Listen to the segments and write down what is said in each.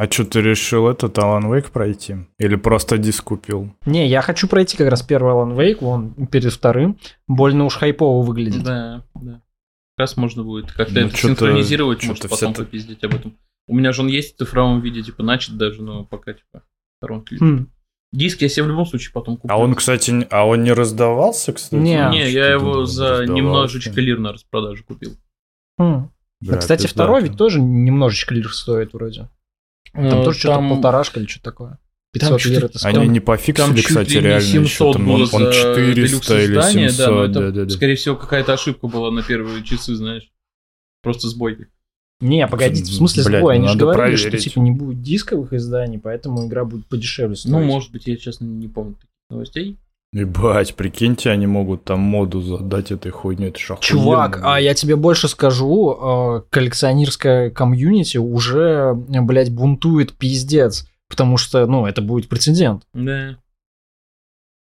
А что ты решил этот Alan Wake пройти? Или просто диск купил? Не, я хочу пройти как раз первый Alan Wake, он перед вторым. Больно уж хайпово выглядит. Да, да. Как раз можно будет как-то Ну, это чё-то- синхронизировать, чё-то может, потом ты- попиздить об этом. У меня же он есть в цифровом виде, типа, начат даже, но пока, типа, сторонки. Хм. Диск я себе в любом случае потом куплю. А он, кстати, а он не раздавался, кстати? Не. Не, что я его за раздавался? немножечко лир на распродаже купил. Хм. Бля, Кстати, пиздато. второй ведь тоже немножечко лир стоит вроде. Там Э, тоже что-то полторашка или что-то такое. 500 чуть лир ли- это Они сколько? не пофиксили, Там чуть кстати, ли реально еще 700 там. было Он, он за 400 или делюкс-издание, 700, да, но это, да, да, да. скорее всего, какая-то ошибка была на первые часы, знаешь. Просто сбой. Не, погодите, в смысле Блядь, сбой? ну Они же надо говорили, что проверить. типа не будет дисковых изданий, поэтому игра будет подешевле стоить. Ну, может быть, я, честно, не помню таких новостей. Ебать, прикиньте, они могут там моду задать этой хуйне, это ж Чувак, а я тебе больше скажу, э, коллекционерская комьюнити уже, блядь, бунтует пиздец, потому что, ну, это будет прецедент. Да.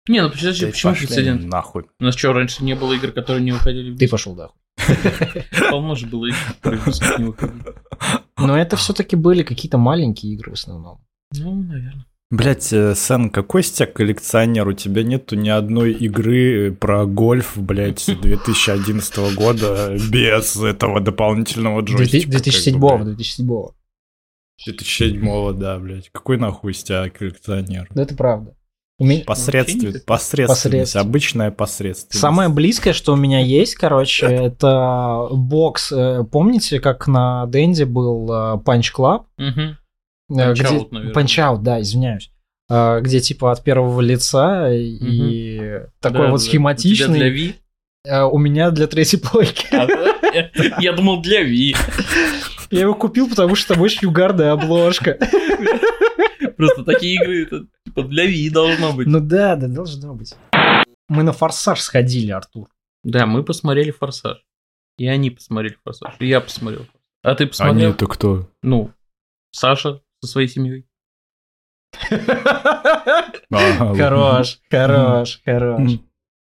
Не, ну подожди, Блядь, почему пошли прецедент? Нахуй. У нас что, раньше не было игр, которые не выходили в Ты пошел, да. Полно же было игр, которые не выходили. Но это все-таки были какие-то маленькие игры в основном. Ну, наверное. Блять, Сэн, какой тебя коллекционер? У тебя нету ни одной игры про гольф, блять, 2011 года без этого дополнительного джойстика. 2007 как бы, блядь. 2007 2007 да, блядь. Какой нахуй тебя коллекционер? Да это правда. У меня- Посредственно, Вообще посредственность, Посредственность. обычная посредственность. Самое близкое, что у меня есть, короче, это бокс. Э, Помните, как на Денде был э, Punch Club? Мгм. Э, где- Out, наверное. Out, да, извиняюсь. Э, Где типа от первого лица и такой Да, вот да. схематичный. У тебя для Ви? Э, У меня для третьей плойки. А? Я думал, для Ви. Я его купил, потому что там очень угарная обложка. Просто такие игры, это типа для Ви должно быть. Ну да, да, должно быть. Мы на форсаж сходили, Артур. Да, мы посмотрели «Форсаж». И они посмотрели «Форсаж». И я посмотрел. А ты Они посмотрел? это кто? Ну, Саша со своей семьей. Хорош, хорош, хорош.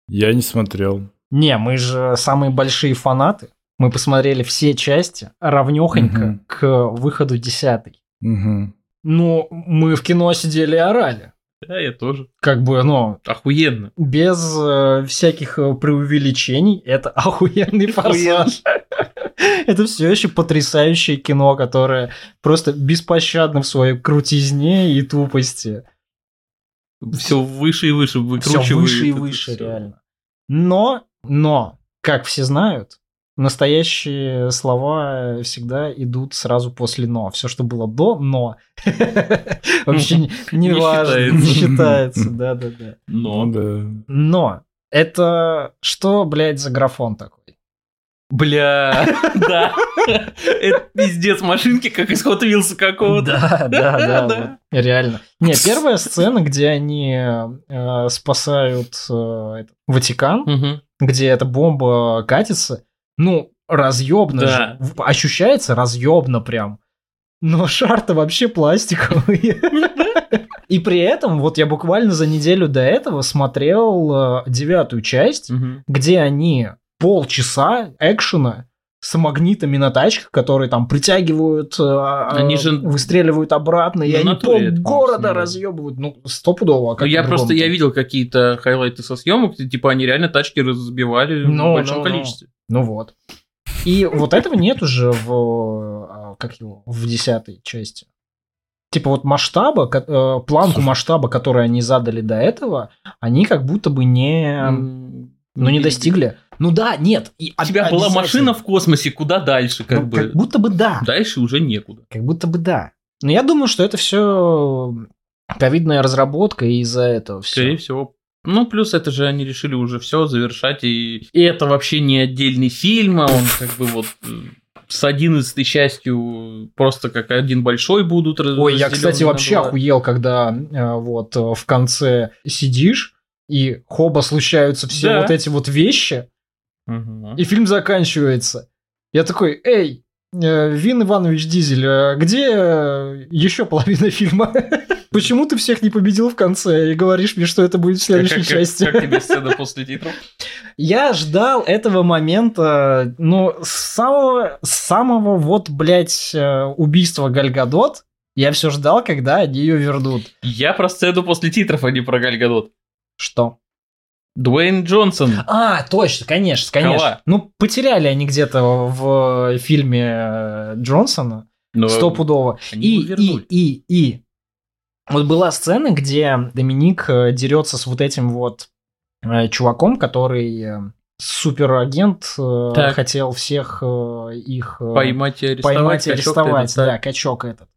Я не смотрел. Не, мы же самые большие фанаты. Мы посмотрели все части равнёхонько к выходу десятой. Ну, мы в кино сидели и орали. Да, я тоже. Как бы, ну, Охуенно. без э, всяких э, преувеличений, это охуенный форсаж. Это все еще потрясающее кино, которое просто беспощадно в своей крутизне и тупости. Все выше и выше Все выкручивает. выше и выше, всё. реально. Но, но, как все знают, настоящие слова всегда идут сразу после «но». Все, что было до «но», вообще не- важно, не считается. считается. Да-да-да. Ну Но. да. Но это что, блядь, за графон такой? Бля, да. Это пиздец машинки, как из Hot Wheels какого-то. Да, да, да, реально. Не, первая сцена, где они э, спасают э, Ватикан, где эта бомба катится, ну, разъебно же. Ощущается разъебно прям. Но шар-то вообще пластиковый. И при этом, вот я буквально за неделю до этого смотрел э, девятую часть, где они полчаса экшена с магнитами на тачках, которые там притягивают, э, Они э, же выстреливают обратно, и на они пол города разъебывают. Ну, стопудово. а Ну, я просто, я видел какие-то хайлайты со съемок, типа, они реально тачки разбивали Ну, в большом ну, ну. количестве. Ну вот. И вот этого нет уже в, а, как его, в десятой части. Типа вот масштаба, э, планку масштаба, который они задали до этого, они как будто бы не, ну, не достигли. Ну да, нет. И У тебя была машина в космосе, куда дальше, как Ну, бы. как будто бы да. Дальше уже некуда. Как будто бы да. Но я думаю, что это все ковидная разработка и из-за этого Скорее все. всего. Ну, плюс это же они решили уже все завершать, и, и это вообще не отдельный фильм, а он как бы вот э, с одиннадцатой частью просто как один большой будут Ой, я, кстати, вообще два. охуел, когда э, вот э, в конце сидишь, и хоба случаются все Да. вот эти вот вещи, Мгм. и фильм заканчивается. Я такой, эй, э, Вин Иванович Дизель, а где еще половина фильма? Почему ты всех не победил в конце и говоришь мне, что это будет в следующей Как- как- части? Как тебе сцена после титров? Я ждал этого момента, ну, с самого, с самого вот, блядь, э, убийства Гальгадот, Я все ждал, когда они ее вернут. Я про сцену после титров, а не про Гальгадот. Что? Дуэйн Джонсон. А, точно, конечно, конечно. Ну, потеряли они где-то в фильме э, Джонсона. Но Стопудово. они И, и, и, и. Вот была сцена, где Доминик э, дерется с вот этим вот э, чуваком, который суперагент, Так. хотел всех их Поймать и арестовать. поймать и арестовать, этот, да, качок этот.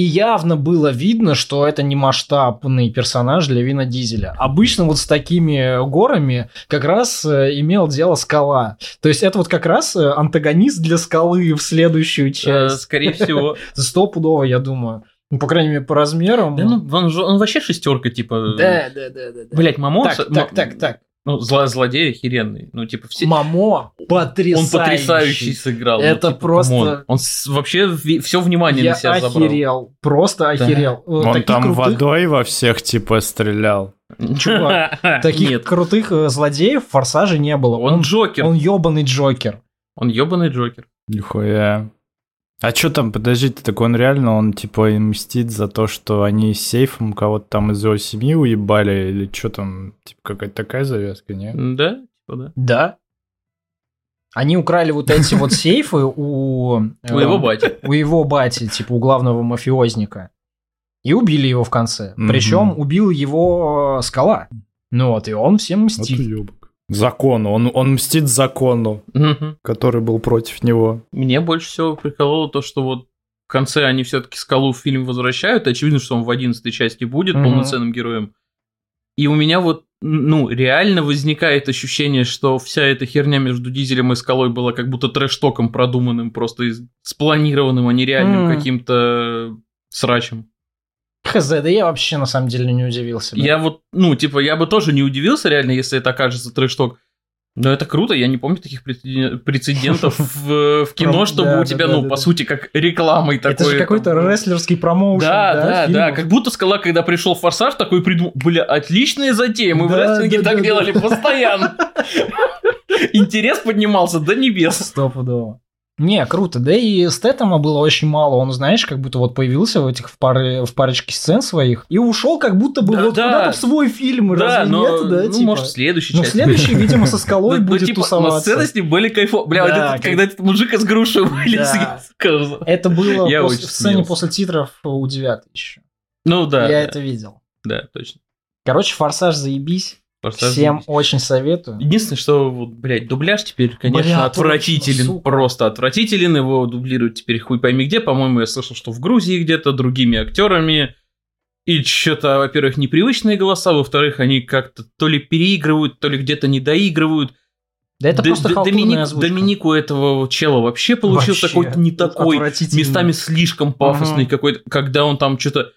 И явно было видно, что это не масштабный персонаж для Вина Дизеля. Обычно вот с такими горами как раз э, имел дело Скала. То есть это вот как раз э, антагонист для Скалы в следующую Э, часть. Скорее всего. Стопудово, я думаю. Ну, по крайней мере, по размерам. Да ну, он, он вообще шестерка, типа. да, да, да, да. да. Блять, Момоа. Так, так, так, так. Ну, зло- злодей охеренный. Ну, типа, все. Момоа потрясающий. Он потрясающий сыграл. Это ну, типа, просто- come on. Он с- вообще все внимание Я на себя забрал. охерел. Просто охерел. Э, Он таких там крутых- водой во всех типа стрелял. Чувак, Таких Нет, крутых э, злодеев в Форсаже не было. он Он, Джокер. он ебаный Джокер. Он ебаный Джокер. Нихуя. А чё там, подождите, так он реально, он типа и мстит за то, что они с сейфом кого-то там из его семьи уебали, или что там, типа какая-то такая завязка, нет? Да? Типа, да. Да. Они украли вот эти вот сейфы у... У его бати. У его бати, типа у главного мафиозника. И убили его в конце. Причем убил его э, скала. Ну вот, и он всем Вот мстит. Закону, он, он мстит закону, который был против него. Мне больше всего прикололо то, что вот в конце они все-таки скалу в фильм возвращают. Очевидно, что он в одиннадцатой части будет полноценным героем. И у меня вот, ну, реально возникает ощущение, что вся эта херня между Дизелем и Скалой была как будто трэш-током продуманным, просто спланированным, а не реальным каким-то срачем. Хз, да я вообще на самом деле не удивился. бы. Я вот, ну, типа, я бы тоже не удивился реально, если это окажется трэш-ток. Но это круто, я не помню таких прецеден- прецедентов в, в кино, чтобы да, у да, тебя, да, ну, да, по да. сути, как рекламой такой. Это же какой-то рестлерский промоушен. Да, да, да, фильмов? как будто Скала, когда пришел Форсаж, такой придумал, бля, отличная затея, мы в Да, рестлинге да, так да, делали постоянно. Интерес поднимался до небес. Стопудово. Не, круто. Да и Стэттема было очень мало. Он, знаешь, как будто вот появился в этих в, паре, в парочке сцен своих и ушел как будто бы Да, вот да. куда-то в свой фильм. Да, Разве но, нет? Да, ну, типа? может, в следующей Ну, следующий, видимо, со скалой Ну, ну, будет типа, но тусоваться. сцены с ним были кайфо. Бля, вот этот, когда этот мужик из груши вылез. Это было в сцене после титров у девятой еще. Ну да, Я это видел. да, точно. Короче, форсаж заебись. Форсаж Всем заебись. очень советую. Единственное, что, вот, блядь, дубляж теперь, конечно, Бля, отвратителен. сука. просто отвратителен. Его дублируют теперь хуй пойми где. По-моему, я слышал, что в Грузии где-то другими актерами. И что-то, во-первых, непривычные голоса, во-вторых, они как-то то ли переигрывают, то ли где-то не доигрывают. Да это Д- просто Доминик, озвучка. Доминик у этого чела вообще получился Вообще. какой-то не такой, местами слишком пафосный Мгм. какой-то, когда он там что-то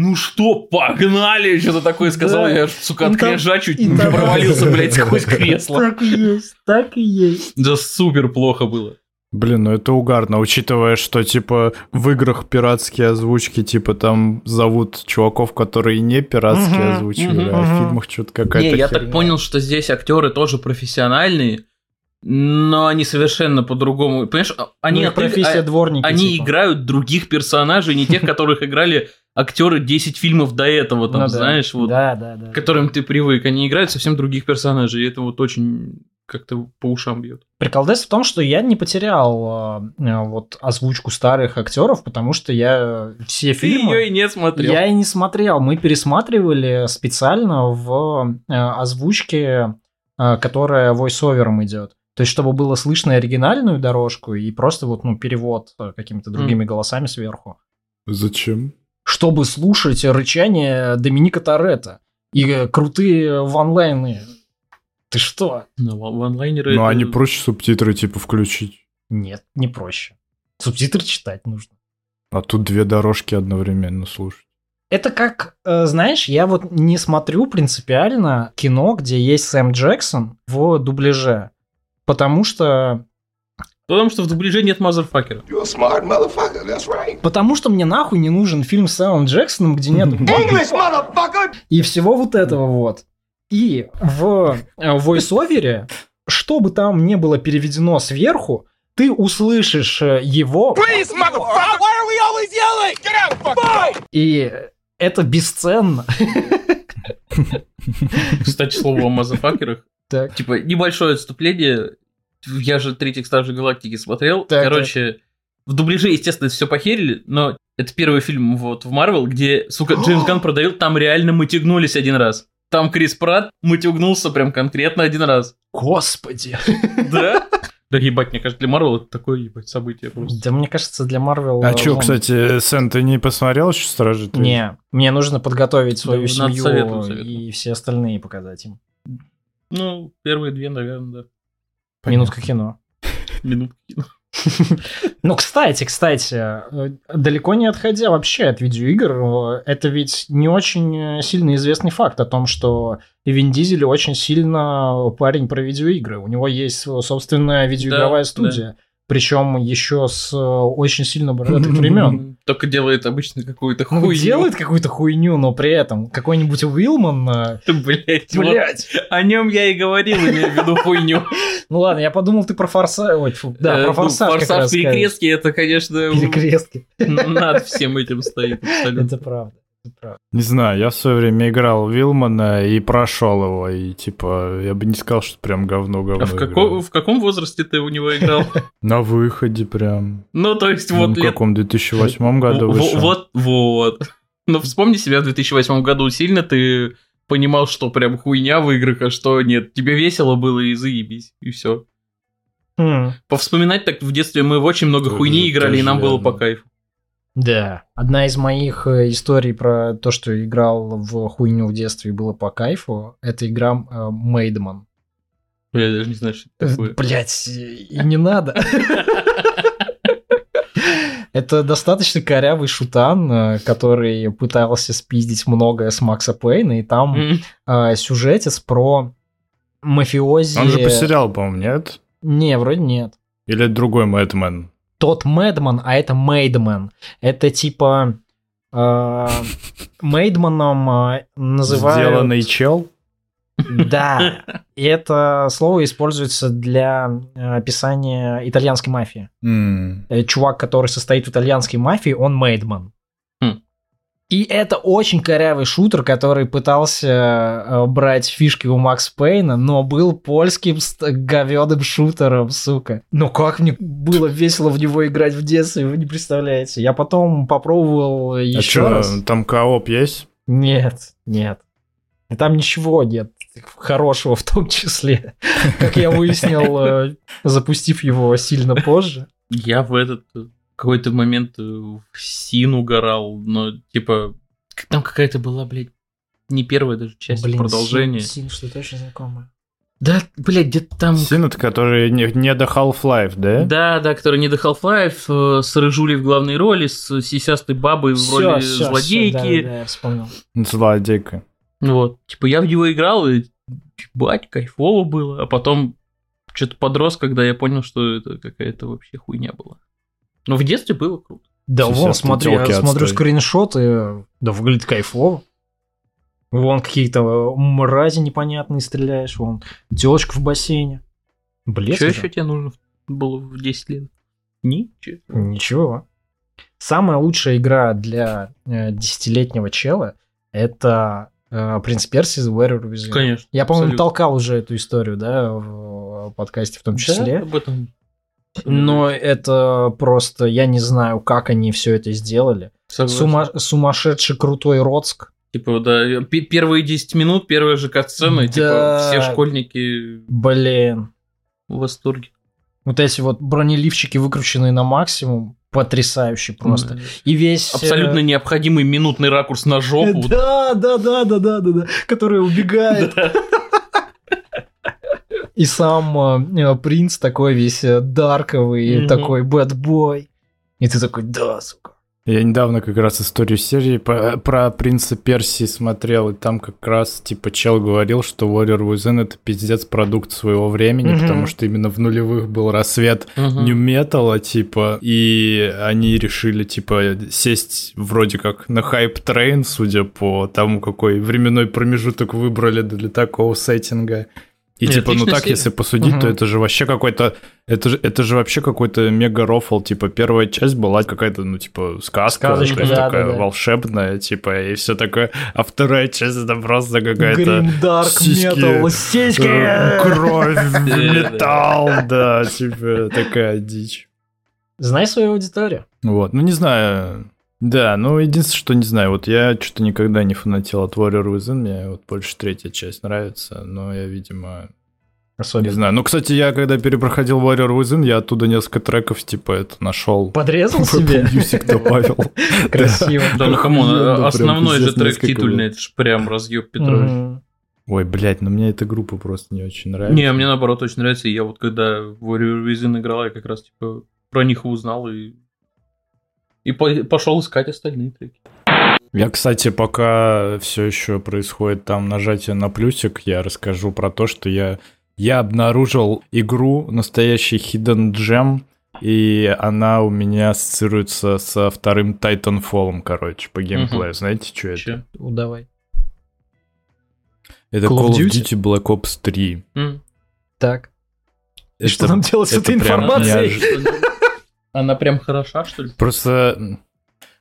ну что, погнали, что-то такое сказал, Да. я сука, от там- кринжа чуть не там- провалился, блядь, сквозь кресло. Так и есть, так и есть. Да супер плохо было. Блин, ну это угарно, учитывая, что, типа, в играх пиратские озвучки, типа, там зовут чуваков, которые не пиратские Мгм, озвучивали, мгм, а в фильмах что-то какая-то Не, я херня. так понял, что здесь актеры тоже профессиональные, но они совершенно по-другому. Понимаешь, они, Ну, профессия а- дворника. они типа. играют других персонажей, не тех, которых играли актеры 10 фильмов до этого, там, Ну да. знаешь, вот, Да, да, да. к которым ты привык. Они играют совсем других персонажей, и это вот очень как-то по ушам бьет. Приколдес в том, что я не потерял э, вот озвучку старых актеров, потому что я все Ты фильмы... ее и не смотрел. Я и не смотрел. Мы пересматривали специально в э, озвучке, э, которая войс-овером идет. То есть, чтобы было слышно оригинальную дорожку и просто вот, ну, перевод какими-то другими голосами сверху. Зачем? Чтобы слушать рычание Доминика Торетто и э, крутые ванлайны. Ты что? Ну, ван- ванлайнеры... Ну, это- а не проще субтитры, типа, включить? Нет, не проще. Субтитры читать нужно. А тут две дорожки одновременно слушать. Это как, э, знаешь, я вот не смотрю принципиально кино, где есть Сэм Джексон в дубляже. Потому что... Потому что в дубляже нет мазерфакера. You're a smart motherfucker, that's right. Потому что мне нахуй не нужен фильм с Сэмом Джексоном, где нет English, motherfucker! и всего вот этого вот. И в э, войс-овере, что бы там не было переведено сверху, ты услышишь э, его, Please, motherfucker! Why are we always yelling? Get out, fucking и это бесценно. Кстати, слово о мазафакерах. Так. Типа, небольшое отступление. Я же третьих Стражей Галактики смотрел. Так, Короче, в дубляже, естественно, все похерили, но это первый фильм вот в Марвел, где, сука, Джеймс Ганн продавил, там реально мутигнулись один раз. Там Крис Пратт мутигнулся прям конкретно один раз. Господи. Да? Да ебать, мне кажется, для Марвел это такое ебать событие просто. Да мне кажется, для Марвел... А чё, он- кстати, Сэн, ты не посмотрел еще «Стражи»? Третьих»? Не, мне нужно подготовить свою Да, семью советовать, советовать. и все остальные показать им. Ну, первые две, наверное, да. Понятно. Минутка кино. Минутки. Ну, кстати, кстати, э, далеко не отходя вообще от видеоигр, э, это ведь не очень э, сильно известный факт о том, что Вин Дизель очень сильно парень про видеоигры. У него есть собственная видеоигровая Да, студия, причем еще с э, очень сильно бородатых времен. Только делает обычно какую-то Ну, хуйню. делает какую-то хуйню, но при этом какой-нибудь Уилман... э, Блять, вот Блять. о нем я и говорил, имею в виду хуйню. Ну ладно, я подумал, ты про форсаж... Ой, фу, да, Э, про ну, форсаж Форсаж перекрестки, это, конечно, Перекрестки. над всем этим стоит абсолютно. Это правда. Не знаю, я в свое время играл в Вилмана и прошел его, и типа, я бы не сказал, что прям говно-говно. А в, игра. како- в каком возрасте ты у него играл? На выходе прям. Ну, то есть, Ну, вот в лет... каком 2008 году вышел. Вот, вот. Ну, вспомни себя в 2008 году. Сильно ты понимал, что прям хуйня в играх, а что нет. Тебе весело было и заебись, и все. Хм. Повспоминать так в детстве мы в очень много хуйни играли, и нам было по кайфу. Да. Одна из моих э, историй про то, что играл в хуйню в детстве и было по кайфу, это игра э, Мейдман. Я даже не знаю, что это такое. Блять, и не надо. Это достаточно корявый шутан, э, который пытался спиздить многое с Макса Пейна, и там э, сюжетец про мафиози... Он же по сериалу, по-моему, нет? Не, вроде нет. Или это другой Мэтмен? Тот Мэдман, а это Мейдман. Это типа... э, Мейдманом э, называют... Сделанный чел? Да, и это слово используется для э, описания итальянской мафии. Э, Чувак, который состоит в итальянской мафии, он мейдман. И это очень корявый шутер, который пытался э, брать фишки у Макс Пейна, но был польским говёным шутером, сука. Ну как мне было весело в него играть в детстве, вы не представляете. Я потом попробовал А еще что, раз. там кооп есть? Нет, нет. Там ничего нет хорошего в том числе. Как я выяснил, э, запустив его сильно позже. Я в этот э, какой-то момент э, в Син угорал, но типа там какая-то была, блядь, не первая даже часть, а продолжение. Син, что-то очень знакомое. Да, блядь, где-то там... Син, это который не, не до Half-Life, да? Да, да, который не до Half-Life, э, с Рыжулей в главной роли, с сисястой бабой в роли злодейки. да, да, я вспомнил. Злодейка. Вот, типа я в него играл, и бать, кайфово было, а потом что-то подрос, когда я понял, что это какая-то вообще хуйня была. Но в детстве было круто. Да, вон, смотри, я смотрю скриншоты, да, выглядит кайфово. Вон какие-то мрази непонятные стреляешь, вон телочка в бассейне. Блеск Что еще тебе нужно было в 10 лет? Ничего. Ничего. Самая лучшая игра для э, десятилетнего чела это э, Принц Перси The Warrior Within. Конечно. Я, по-моему, толкал уже эту историю, да, в подкасте в том числе. Да, об этом. Но это просто, я не знаю, как они все это сделали. Сума- сумасшедший крутой Роцк. Типа, да, первые 10 минут, первая же катсцена, типа, Да. все школьники Блин. в восторге. Вот эти вот бронеливчики, выкрученные на максимум, потрясающие просто. Да. И весь... э, Абсолютно необходимый минутный ракурс на жопу. Да, да, да, да, да, да, да, который убегает. Да. И сам э, принц такой весь э, дарковый, Мгм. такой bad boy. И ты такой, да, сука. Я недавно как раз историю серии по- про принца Персии смотрел, и там как раз типа чел говорил, что Warrior Within это пиздец продукт своего времени, Мгм. потому что именно в нулевых был рассвет Мгм. nu металла, типа, и они решили, типа, сесть вроде как на hype train, судя по тому, какой временной промежуток выбрали для такого сеттинга. И Нет, типа, ну так, серия. если посудить, то Мгм. это же вообще какой-то... Это же, это же вообще какой-то мега рофл. Типа, первая часть была какая-то, ну, типа, сказка. Сказочка, то есть да, такая да, да. волшебная, типа, и все такое. А вторая часть это просто какая-то... Грим Дарк сиськи, Метал, э, сиськи! Кровь, металл, да, типа, такая дичь. Знай свою аудиторию. Вот, ну не знаю. Да, ну единственное, что не знаю, вот я что-то никогда не фанател от Warrior Within, мне вот больше третья часть нравится, но я, видимо, не Особенно. знаю. Ну, кстати, я когда перепроходил Warrior Within, я оттуда несколько треков, типа, это нашел. Подрезал себе? Music добавил. Красиво. Да, ну come on, прям основной же трек титульный, это же прям разъеб Петрович. Ой, блядь, ну мне эта группа просто не очень нравится. Не, мне наоборот очень нравится. Я вот когда в Warrior Within играл, я как раз типа про них узнал и и по- пошел искать остальные треки. Я, кстати, пока все еще происходит там нажатие на плюсик, я расскажу про то, что я, я обнаружил игру настоящий Hidden Gem, и она у меня ассоциируется со вторым Titanfall, короче, по геймплею. Знаете, что это? Ну, Давай. Это Call Call of Duty? Duty Black Ops 3. М. Так. И Это- что нам делать с это этой информацией? неожи- Она прям хороша, что ли? Просто...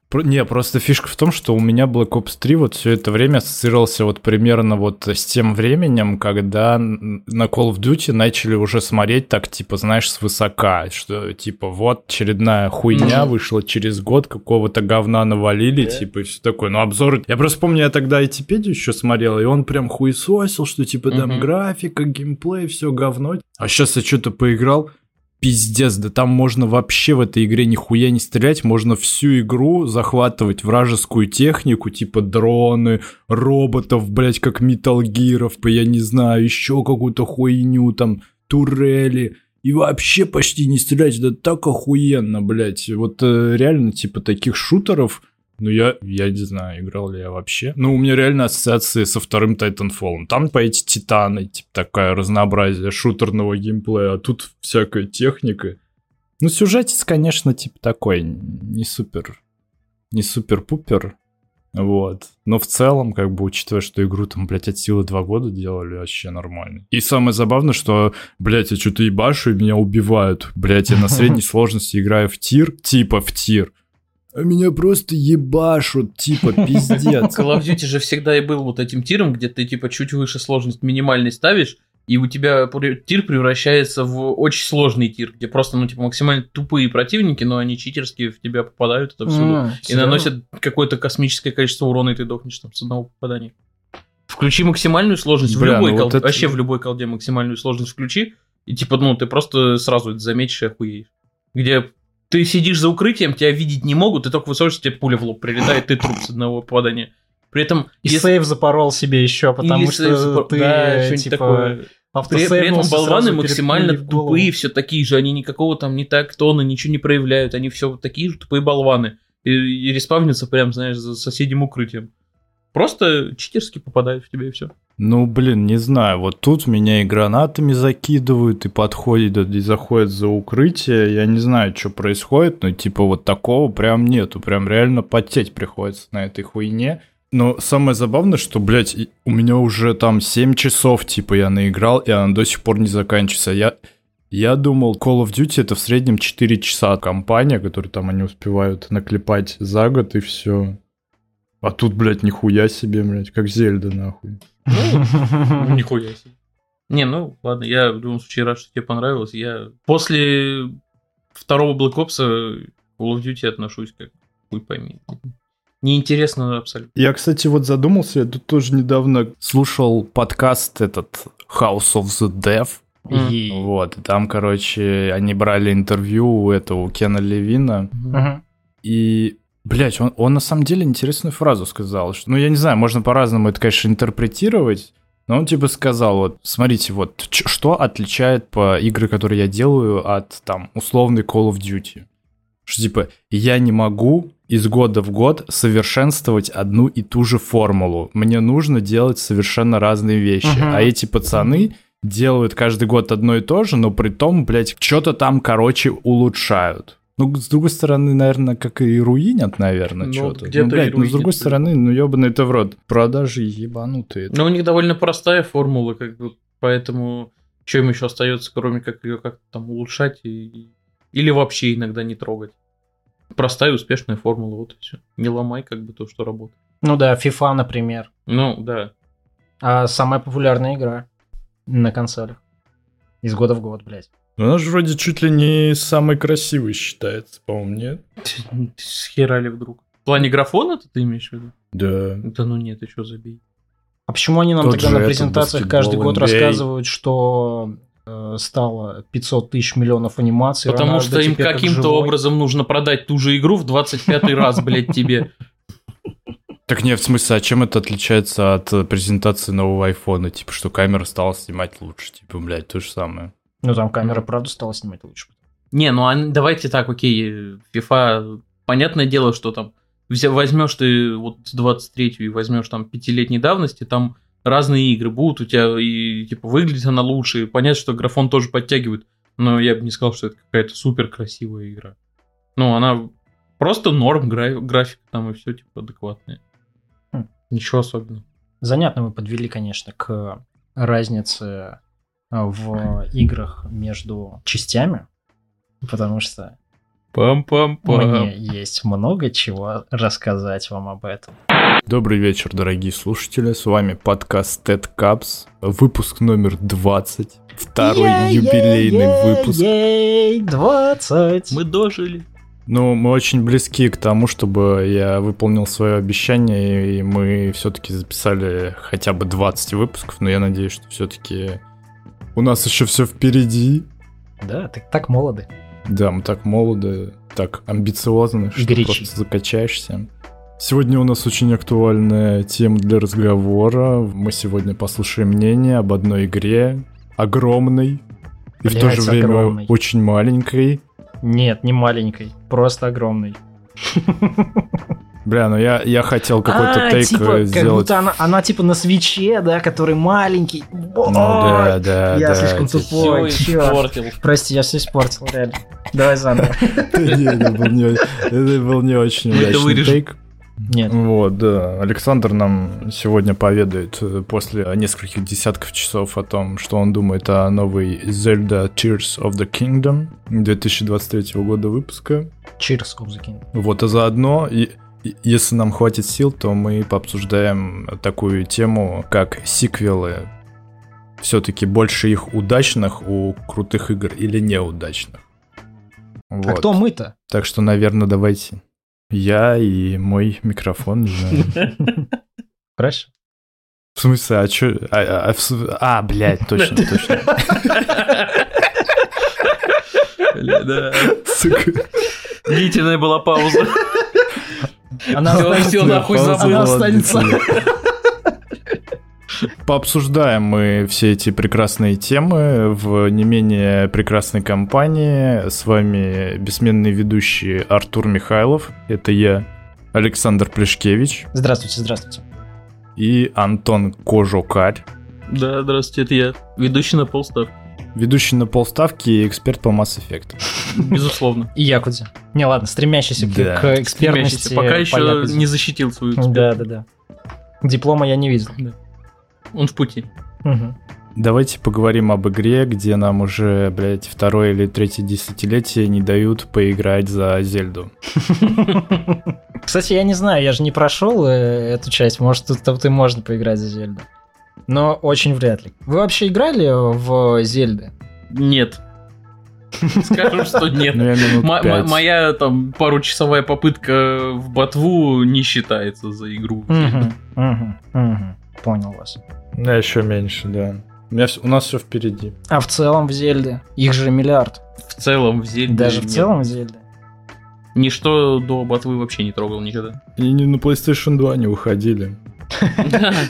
про- Не, просто фишка в том, что у меня Black Ops 3 вот все это время ассоциировался вот примерно вот с тем временем, когда на Call of Duty начали уже смотреть так, типа, знаешь, свысока, что типа вот очередная хуйня Мгм. вышла через год, какого-то говна навалили, типа, и все такое. Ну, обзор... Я просто помню, я тогда Айтипедию еще смотрел, и он прям хуесосил, что типа там Мгм. графика, геймплей, все говно. А сейчас я что-то поиграл, Пиздец, да там можно вообще в этой игре нихуя не стрелять, можно всю игру захватывать вражескую технику, типа дроны, роботов, блять, как металлгиров, я не знаю, еще какую-то хуйню, там, турели, и вообще почти не стрелять, да так охуенно, блять. Вот э, реально, типа, таких шутеров, ну, я, я не знаю, играл ли я вообще. Ну, у меня реально ассоциации со вторым Titanfall. Там по эти титаны, типа, такое разнообразие шутерного геймплея, а тут всякая техника. Ну, сюжетец, конечно, типа такой, не супер, не супер-пупер, вот. Но в целом, как бы, учитывая, что игру там, блядь, от силы два года делали, вообще нормально. И самое забавное, что, блядь, я что-то ебашу, и меня убивают. Блядь, я на средней сложности играю в тир, типа в тир. А меня просто ебашут, типа, пиздец. Call of Duty же всегда и был вот этим тиром, где ты типа чуть выше сложность минимальной ставишь, и у тебя тир превращается в очень сложный тир, где просто, ну, типа, максимально тупые противники, но они читерски в тебя попадают отовсюду. М, И серьезно? наносят какое-то космическое количество урона, и ты дохнешь там с одного попадания. Включи максимальную сложность в Бля, любой ну вот это- вообще в любой колде максимальную сложность включи, и типа, ну, ты просто сразу это заметишь и охуеешь. Где ты сидишь за укрытием, тебя видеть не могут, ты только высовываешься, тебе пуля в лоб прилетает, ты труп с одного попадания. При этом, И если- сейв запорол себе еще, потому или что запор- ты, да, типа, такое. При, при этом болваны максимально тупые, все такие же, они никакого там не так тона, ничего не проявляют, они все такие же тупые болваны. И, и респавнятся прям, знаешь, за соседним укрытием. Просто читерски попадают в тебя и все. Ну, блин, не знаю, вот тут меня и гранатами закидывают, и подходят, и заходят за укрытие, я не знаю, что происходит, но типа вот такого прям нету, прям реально потеть приходится на этой хуйне. Но самое забавное, что, блядь, у меня уже там 7 часов, типа, я наиграл, и она до сих пор не заканчивается. Я, я думал, Call of Duty это в среднем 4 часа компания, которую там они успевают наклепать за год, и все. А тут, блядь, нихуя себе, блядь, как Зельда, нахуй. Ну, нихуя себе. Не, ну ладно, я в любом случае рад, что тебе понравилось. Я после второго Black Ops к Call of Duty отношусь как хуй пойми. Неинтересно абсолютно. Я, кстати, вот задумался, я тут тоже недавно слушал подкаст этот House of the Dev. И- Вот, и там, короче, они брали интервью у этого у Кена Левина. Мгм. И, блядь, он, он на самом деле интересную фразу сказал. Что, ну, я не знаю, можно по-разному это, конечно, интерпретировать. Но он типа сказал, вот, смотрите, вот, что отличает по игры, которые я делаю, от, там, условной Call of Duty. Что, типа, я не могу из года в год совершенствовать одну и ту же формулу. Мне нужно делать совершенно разные вещи. Мгм. А эти пацаны делают каждый год одно и то же, но при том, блядь, что-то там, короче, улучшают. Ну, с другой стороны, наверное, как и руинят, наверное, Ну, что-то. где-то ну, блядь, ну, с другой стороны, ну, ебаный это в рот. Продажи ебанутые. Но у них довольно простая формула, как бы Поэтому что им еще остается, кроме как ее как-то там улучшать и... или вообще иногда не трогать. Простая успешная формула, вот и все. Не ломай как бы то, что работает. Ну да, FIFA, например. Ну, да. А самая популярная игра на консолях. Из года в год, блядь. Ну, она же вроде чуть ли не самой красивой считается, по-моему, нет? Схерали вдруг. В плане графона ты имеешь в виду? Да. Да ну нет, ты что забей. А почему они нам Тот тогда на презентациях каждый год NBA. рассказывают, что э, стало 500 тысяч миллионов анимаций? Потому Рональдо что им как каким-то живой? образом нужно продать ту же игру в 25 раз, блядь, тебе. Так нет, в смысле, а чем это отличается от презентации нового айфона? Типа, что камера стала снимать лучше. Типа, блядь, то же самое. Ну там камера, правда, стала снимать лучше. Не, ну а давайте так, окей, FIFA, понятное дело, что там возьмешь ты вот 23-ю и возьмешь там пятилетней давности, там разные игры будут у тебя, и типа выглядит она лучше, понятно, что графон тоже подтягивает, но я бы не сказал, что это какая-то супер красивая игра. Ну, она просто норм, гра- графика там и все типа адекватное. Хм. Ничего особенного. Занятно вы подвели, конечно, к разнице в играх между частями, потому что Пам-пам-пам. мне есть много чего рассказать вам об этом. Добрый вечер, дорогие слушатели. С вами подкаст TED Caps, выпуск номер 20. Второй юбилейный выпуск. Ей, 20. Мы дожили. Ну, мы очень близки к тому, чтобы я выполнил свое обещание, и мы все-таки записали хотя бы 20 выпусков, но я надеюсь, что все-таки у нас еще все впереди. Да, ты так молоды. Да, мы так молоды, так амбициозны, что горячи. просто закачаешься. Сегодня у нас очень актуальная тема для разговора. Мы сегодня послушаем мнение об одной игре, огромной, и в то же Блядь, время огромной. очень маленькой. Нет, не маленькой, просто огромной. Бля, ну я, я хотел какой-то А, тейк типа, э, как сделать. будто она, она типа на свече, да, который маленький. Ну да, да, я да. слишком типа- тупой. Чёрт. испортил. Прости, я все испортил, реально. Давай заново. Да это был не, очень удачный тейк. Нет. Вот, да. Александр нам сегодня поведает э, после нескольких десятков часов о том, что он думает о новой Zelda Tears of the Kingdom 2023 года выпуска. Cheers, of the King. Вот, а заодно, и- если нам хватит сил, то мы пообсуждаем такую тему, как сиквелы. Все-таки больше их удачных у крутых игр или неудачных. А Вот. кто мы-то? Так что, наверное, давайте. Я и мой микрофон. Хорошо. В смысле, а чё? А, а, а, а, блядь, точно, точно. Длительная была пауза. Она всё, нахуй Пауза забыл. Она была останется. Пообсуждаем мы все эти прекрасные темы в не менее прекрасной компании. С вами бессменный ведущий Артур Михайлов. Это я, Александр Плешкевич Здравствуйте, здравствуйте. и Антон Кожукарь. Да, здравствуйте, это я. Ведущий на полставки. Ведущий на полставки и эксперт по Mass Effect. Безусловно. И Якудзи. Не, ладно, стремящийся к- Да. к экспертности. Стремящийся. Пока по еще Якудзе. не защитил свою экспертность. Да, да, да. Диплома я не видел. Он в пути. Мгм. Давайте поговорим об игре, где нам уже, блядь, второе или третье десятилетие не дают поиграть за Зельду. Кстати, я не знаю, я же не прошел э, эту часть. Может, тут, тут и можно поиграть за Зельду. Но очень вряд ли. Вы вообще играли в Зельды? Нет. Скажем, что нет. Ну. Моя там паручасовая попытка в ботву не считается за игру. Понял вас. Да, еще меньше, да. У, меня у нас все впереди. А в целом в Зельде? Их же миллиард. В целом в Зельде Даже в нет. целом в Зельде? Ничто до ботвы вообще не трогал никогда. И не на PlayStation 2 не выходили.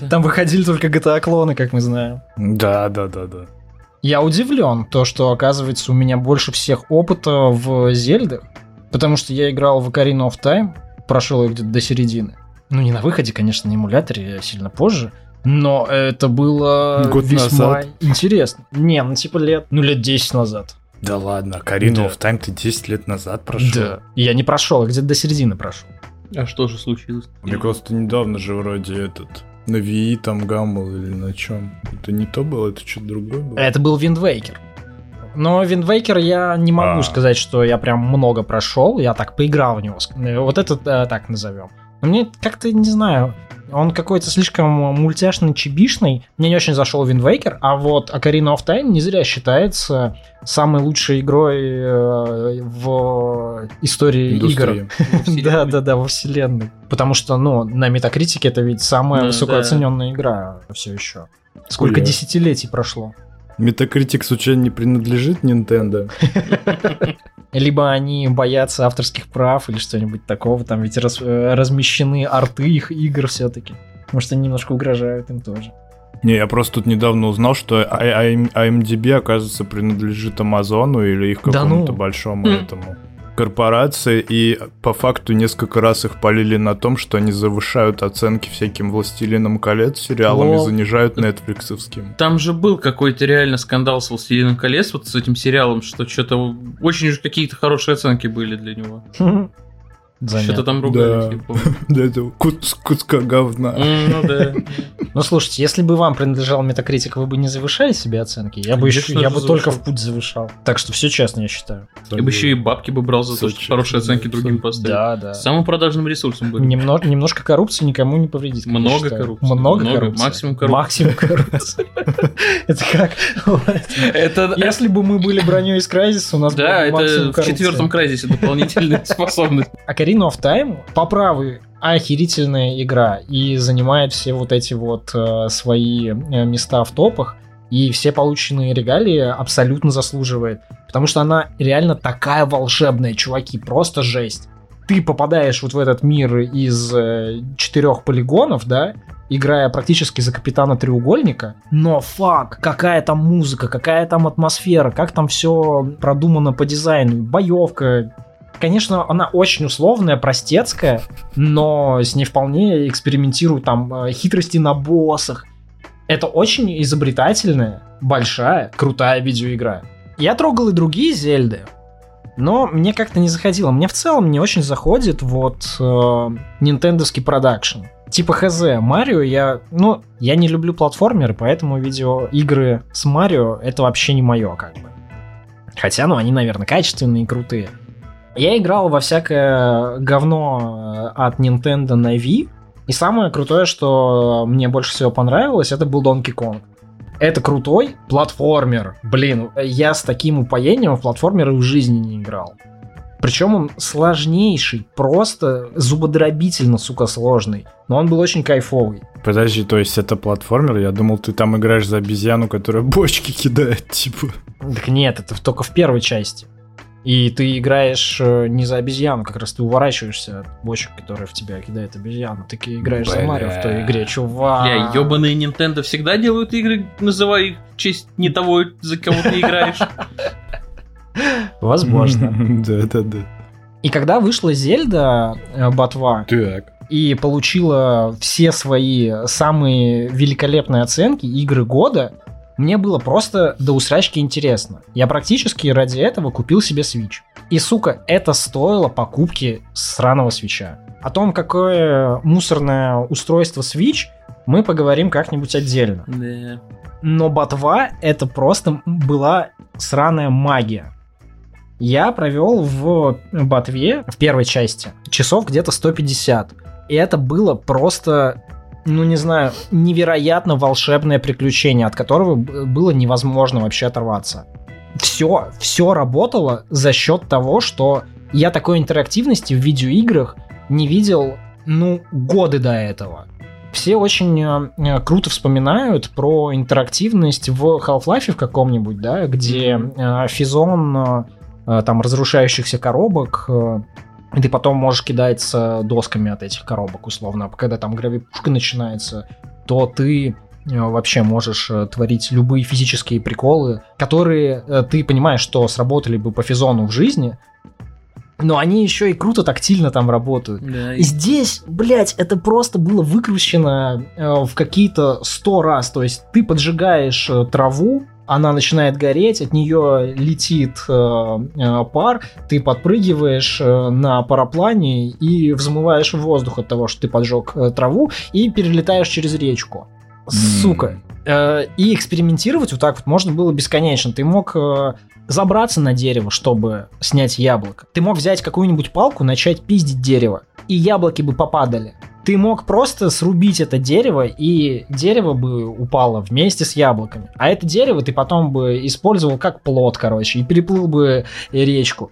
Там выходили только GTA-клоны, как мы знаем. Да, да, да, да. Я удивлен, то, что, оказывается, у меня больше всех опыта в Зельдах, потому что я играл в Ocarina of Time, прошел ее где-то до середины. Ну, не на выходе, конечно, на эмуляторе, а сильно позже, но это было Год весьма назад. интересно. Не, ну типа лет, ну лет 10 назад. Да ладно, Карину Да. of Time ты 10 лет назад прошел. Да. Я не прошел, я где-то до середины прошел. А что же случилось? Мне просто недавно же вроде этот На Wii там гаммал или на чем? Это не то было, это что-то другое было? Это был Waker. Но Waker я не могу А. сказать, что я прям много прошел, я так поиграл в него. Э, Вот это э, так назовем. Но мне как-то, не знаю, он какой-то слишком мультяшный, чебишный. Мне не очень зашел Waker, а вот Ocarina of Time не зря считается самой лучшей игрой э, в истории игр. Индустрия. Да, да, да, во вселенной. Потому что, ну, на метакритике это ведь самая Да, высокооцененная игра все еще. Сколько десятилетий прошло. Metacritic случайно не принадлежит Nintendo? Либо они боятся авторских прав или что-нибудь такого, там ведь раз- э, размещены арты их игр все-таки. Может, они немножко угрожают им тоже. Не, я просто тут недавно узнал, что I- I- IMDb, оказывается, принадлежит Амазону или их Да какому-то ну. большому Хм. этому корпорации, и по факту несколько раз их полили на том, что они завышают оценки всяким «Властелинам колец» сериалам Лол. и занижают нетфликсовским. Там же был какой-то реально скандал с «Властелином колец», вот с этим сериалом, что что-то очень уж какие-то хорошие оценки были для него. Что-то там ругались, Да. помню. Да это кус- куска говна. М, Ну да. Ну, слушайте, если бы вам принадлежал Метакритик, вы бы не завышали себе оценки? Я бы, еще, я бы только в путь завышал. Так что все честно, я считаю. Я бы еще и бабки бы брал за то, что хорошие оценки другим Да. поставить. Да, да. Самым продажным ресурсом. Немно- немножко коррупции никому не повредит. Много коррупции. Много, коррупции. максимум коррупции. Максимум коррупции. Это как... Это, Если бы мы были броней из Crysis, у нас да, бы максимум это в четвертом крайзисе дополнительная способность. Ocarina of Time по праву охерительная игра и занимает все вот эти вот э, свои э, места в топах и все полученные регалии абсолютно заслуживает, потому что она реально такая волшебная, чуваки, просто жесть. Ты попадаешь вот в этот мир из э, четырех полигонов, да, играя практически за капитана треугольника, но фак, какая там музыка, какая там атмосфера, как там все продумано по дизайну, боевка, Конечно, она очень условная, простецкая, но с ней вполне экспериментируют там э, хитрости на боссах. Это очень изобретательная, большая, крутая видеоигра. Я трогал и другие Зельды, но мне как-то не заходило. Мне в целом не очень заходит вот э, нинтендовский продакшн. Типа хз, Марио я... Ну, я не люблю платформеры, поэтому видеоигры с Марио это вообще не мое, как бы. Хотя, ну, они, наверное, качественные и крутые. Я играл во всякое говно э, от Nintendo на Wii, и самое крутое, что мне больше всего понравилось, это был Donkey Kong. Это крутой платформер. Блин, я с таким упоением в платформеры в жизни не играл. Причем он сложнейший, просто зубодробительно, сука, сложный. Но он был очень кайфовый. Подожди, то есть это платформер? Я думал, ты там играешь за обезьяну, которая бочки кидает, типа. Так нет, это только в первой части. И ты играешь э, не за обезьяну, как раз ты уворачиваешься от бочек, которые в тебя кидает обезьяна. Ты играешь за Бля. Марио в той игре, чувак. Бля, ебаные Nintendo всегда делают игры, называя их в честь не того, за кого ты играешь. Возможно. Да, да, да. И когда вышла Зельда э, Ботва Так. и получила все свои самые великолепные оценки игры года, мне было просто до усрачки интересно. Я практически ради этого купил себе Switch. И, сука, это стоило покупки сраного свеча. О том, какое мусорное устройство Switch, мы поговорим как-нибудь отдельно. Да. Но ботва это просто была сраная магия. Я провел в ботве в первой части часов где-то 150. И это было просто, ну не знаю, невероятно волшебное приключение, от которого было невозможно вообще оторваться. Все, все работало за счет того, что я такой интерактивности в видеоиграх не видел, ну, годы до этого. Все очень э, э, круто вспоминают про интерактивность в Half-Life в каком-нибудь, да, где э, физон э, э, там разрушающихся коробок, э, и ты потом можешь кидаться досками от этих коробок, условно. А когда там гравипушка начинается, то ты э, вообще можешь э, творить любые физические приколы, которые э, ты понимаешь, что сработали бы по физону в жизни, но они еще и круто тактильно там работают. Да, И Здесь, блядь, это просто было выкручено э, в какие-то сто раз. То есть ты поджигаешь траву, она начинает гореть, от нее летит э, э, пар, ты подпрыгиваешь э, на параплане и взмываешь в воздух от того, что ты поджег э, траву, и перелетаешь через речку. Сука. И экспериментировать вот так вот можно было бесконечно. Ты мог забраться на дерево, чтобы снять яблоко. Ты мог взять какую-нибудь палку, начать пиздить дерево, и яблоки бы попадали. Ты мог просто срубить это дерево, и дерево бы упало вместе с яблоками. А это дерево ты потом бы использовал как плод, короче, и переплыл бы речку.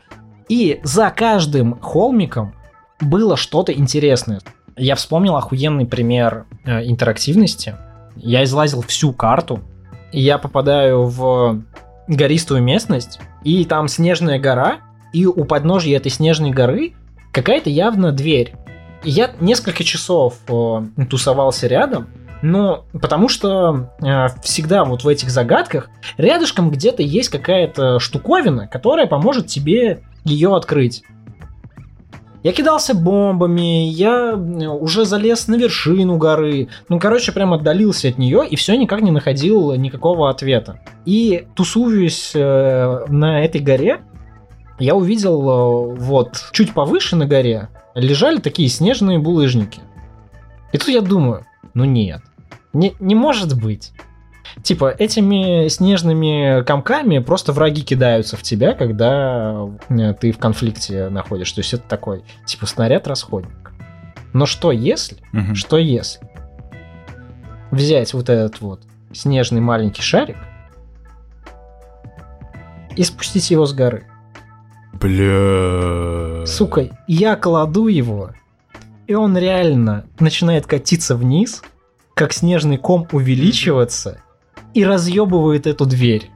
И за каждым холмиком было что-то интересное. Я вспомнил охуенный пример э, интерактивности. Я излазил всю карту, и я попадаю в гористую местность, и там снежная гора, и у подножья этой снежной горы какая-то явно дверь. Я несколько часов э, тусовался рядом, но потому что э, всегда вот в этих загадках рядышком где-то есть какая-то штуковина, которая поможет тебе ее открыть. Я кидался бомбами, я уже залез на вершину горы. Ну, короче, прям отдалился от нее и все никак не находил никакого ответа. И тусуюсь э, на этой горе, я увидел э, вот чуть повыше на горе лежали такие снежные булыжники. И тут я думаю, ну нет, не, не может быть. Типа, этими снежными комками просто враги кидаются в тебя, когда э, ты в конфликте находишься. То есть это такой, типа, снаряд-расходник. Но что если, Мгм. что если взять вот этот вот снежный маленький шарик и спустить его с горы? Бля. Сука, я кладу его, и он реально начинает катиться вниз, как снежный ком увеличиваться, и разъебывает эту дверь.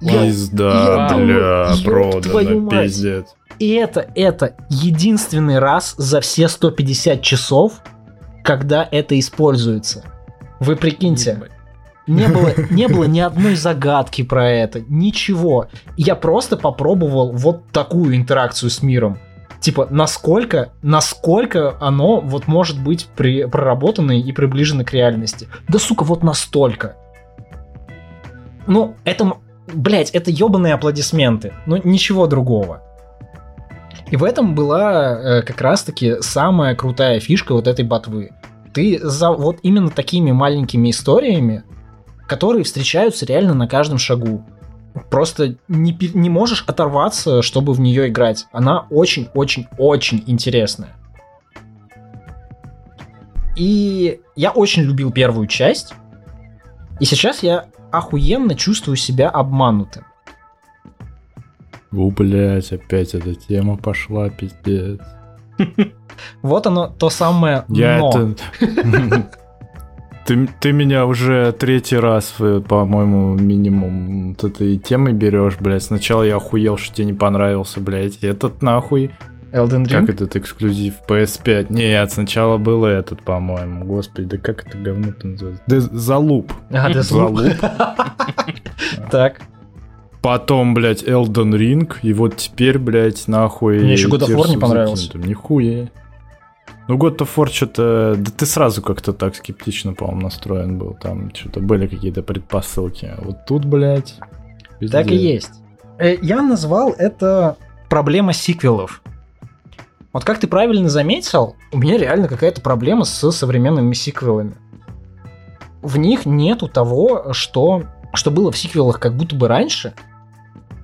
Пизда, бля, продано, пиздец. И это, это единственный раз за все 150 часов, когда это используется. Вы прикиньте, Ебать. Не было, не было ни одной загадки про это, ничего. Я просто попробовал вот такую интеракцию с миром. Типа, насколько, насколько оно вот может быть при, проработано и приближено к реальности. Да, сука, вот настолько. Ну, это, блять, это ебаные аплодисменты. Ну, ничего другого. И в этом была э, как раз-таки самая крутая фишка вот этой ботвы. Ты за вот именно такими маленькими историями, которые встречаются реально на каждом шагу. Просто не, не можешь оторваться, чтобы в нее играть. Она очень-очень-очень интересная. И я очень любил первую часть. И сейчас я охуенно чувствую себя обманутым. У, блядь, опять эта тема пошла, пиздец. Вот оно, то самое Я это... Ты, ты меня уже третий раз, э, по-моему, минимум вот этой темой берешь, блядь. Сначала я охуел, что тебе не понравился, блядь. Этот нахуй. Elden Ring? Как этот эксклюзив PS5? Нет, сначала был этот, по-моему. Господи, да как это говно-то называется? Залуп. А, Deathloop. Так. Потом, блядь, Elden Ring, и вот теперь, блядь, нахуй... Мне еще God of War не понравился. Нихуя. Ну, God of War что-то... Да ты сразу как-то так скептично, по-моему, настроен был. Там что-то были какие-то предпосылки. Вот тут, блядь... Так и есть. Э, Я назвал это проблема сиквелов. Вот как ты правильно заметил, у меня реально какая-то проблема с современными сиквелами. В них нету того, что, что было в сиквелах как будто бы раньше,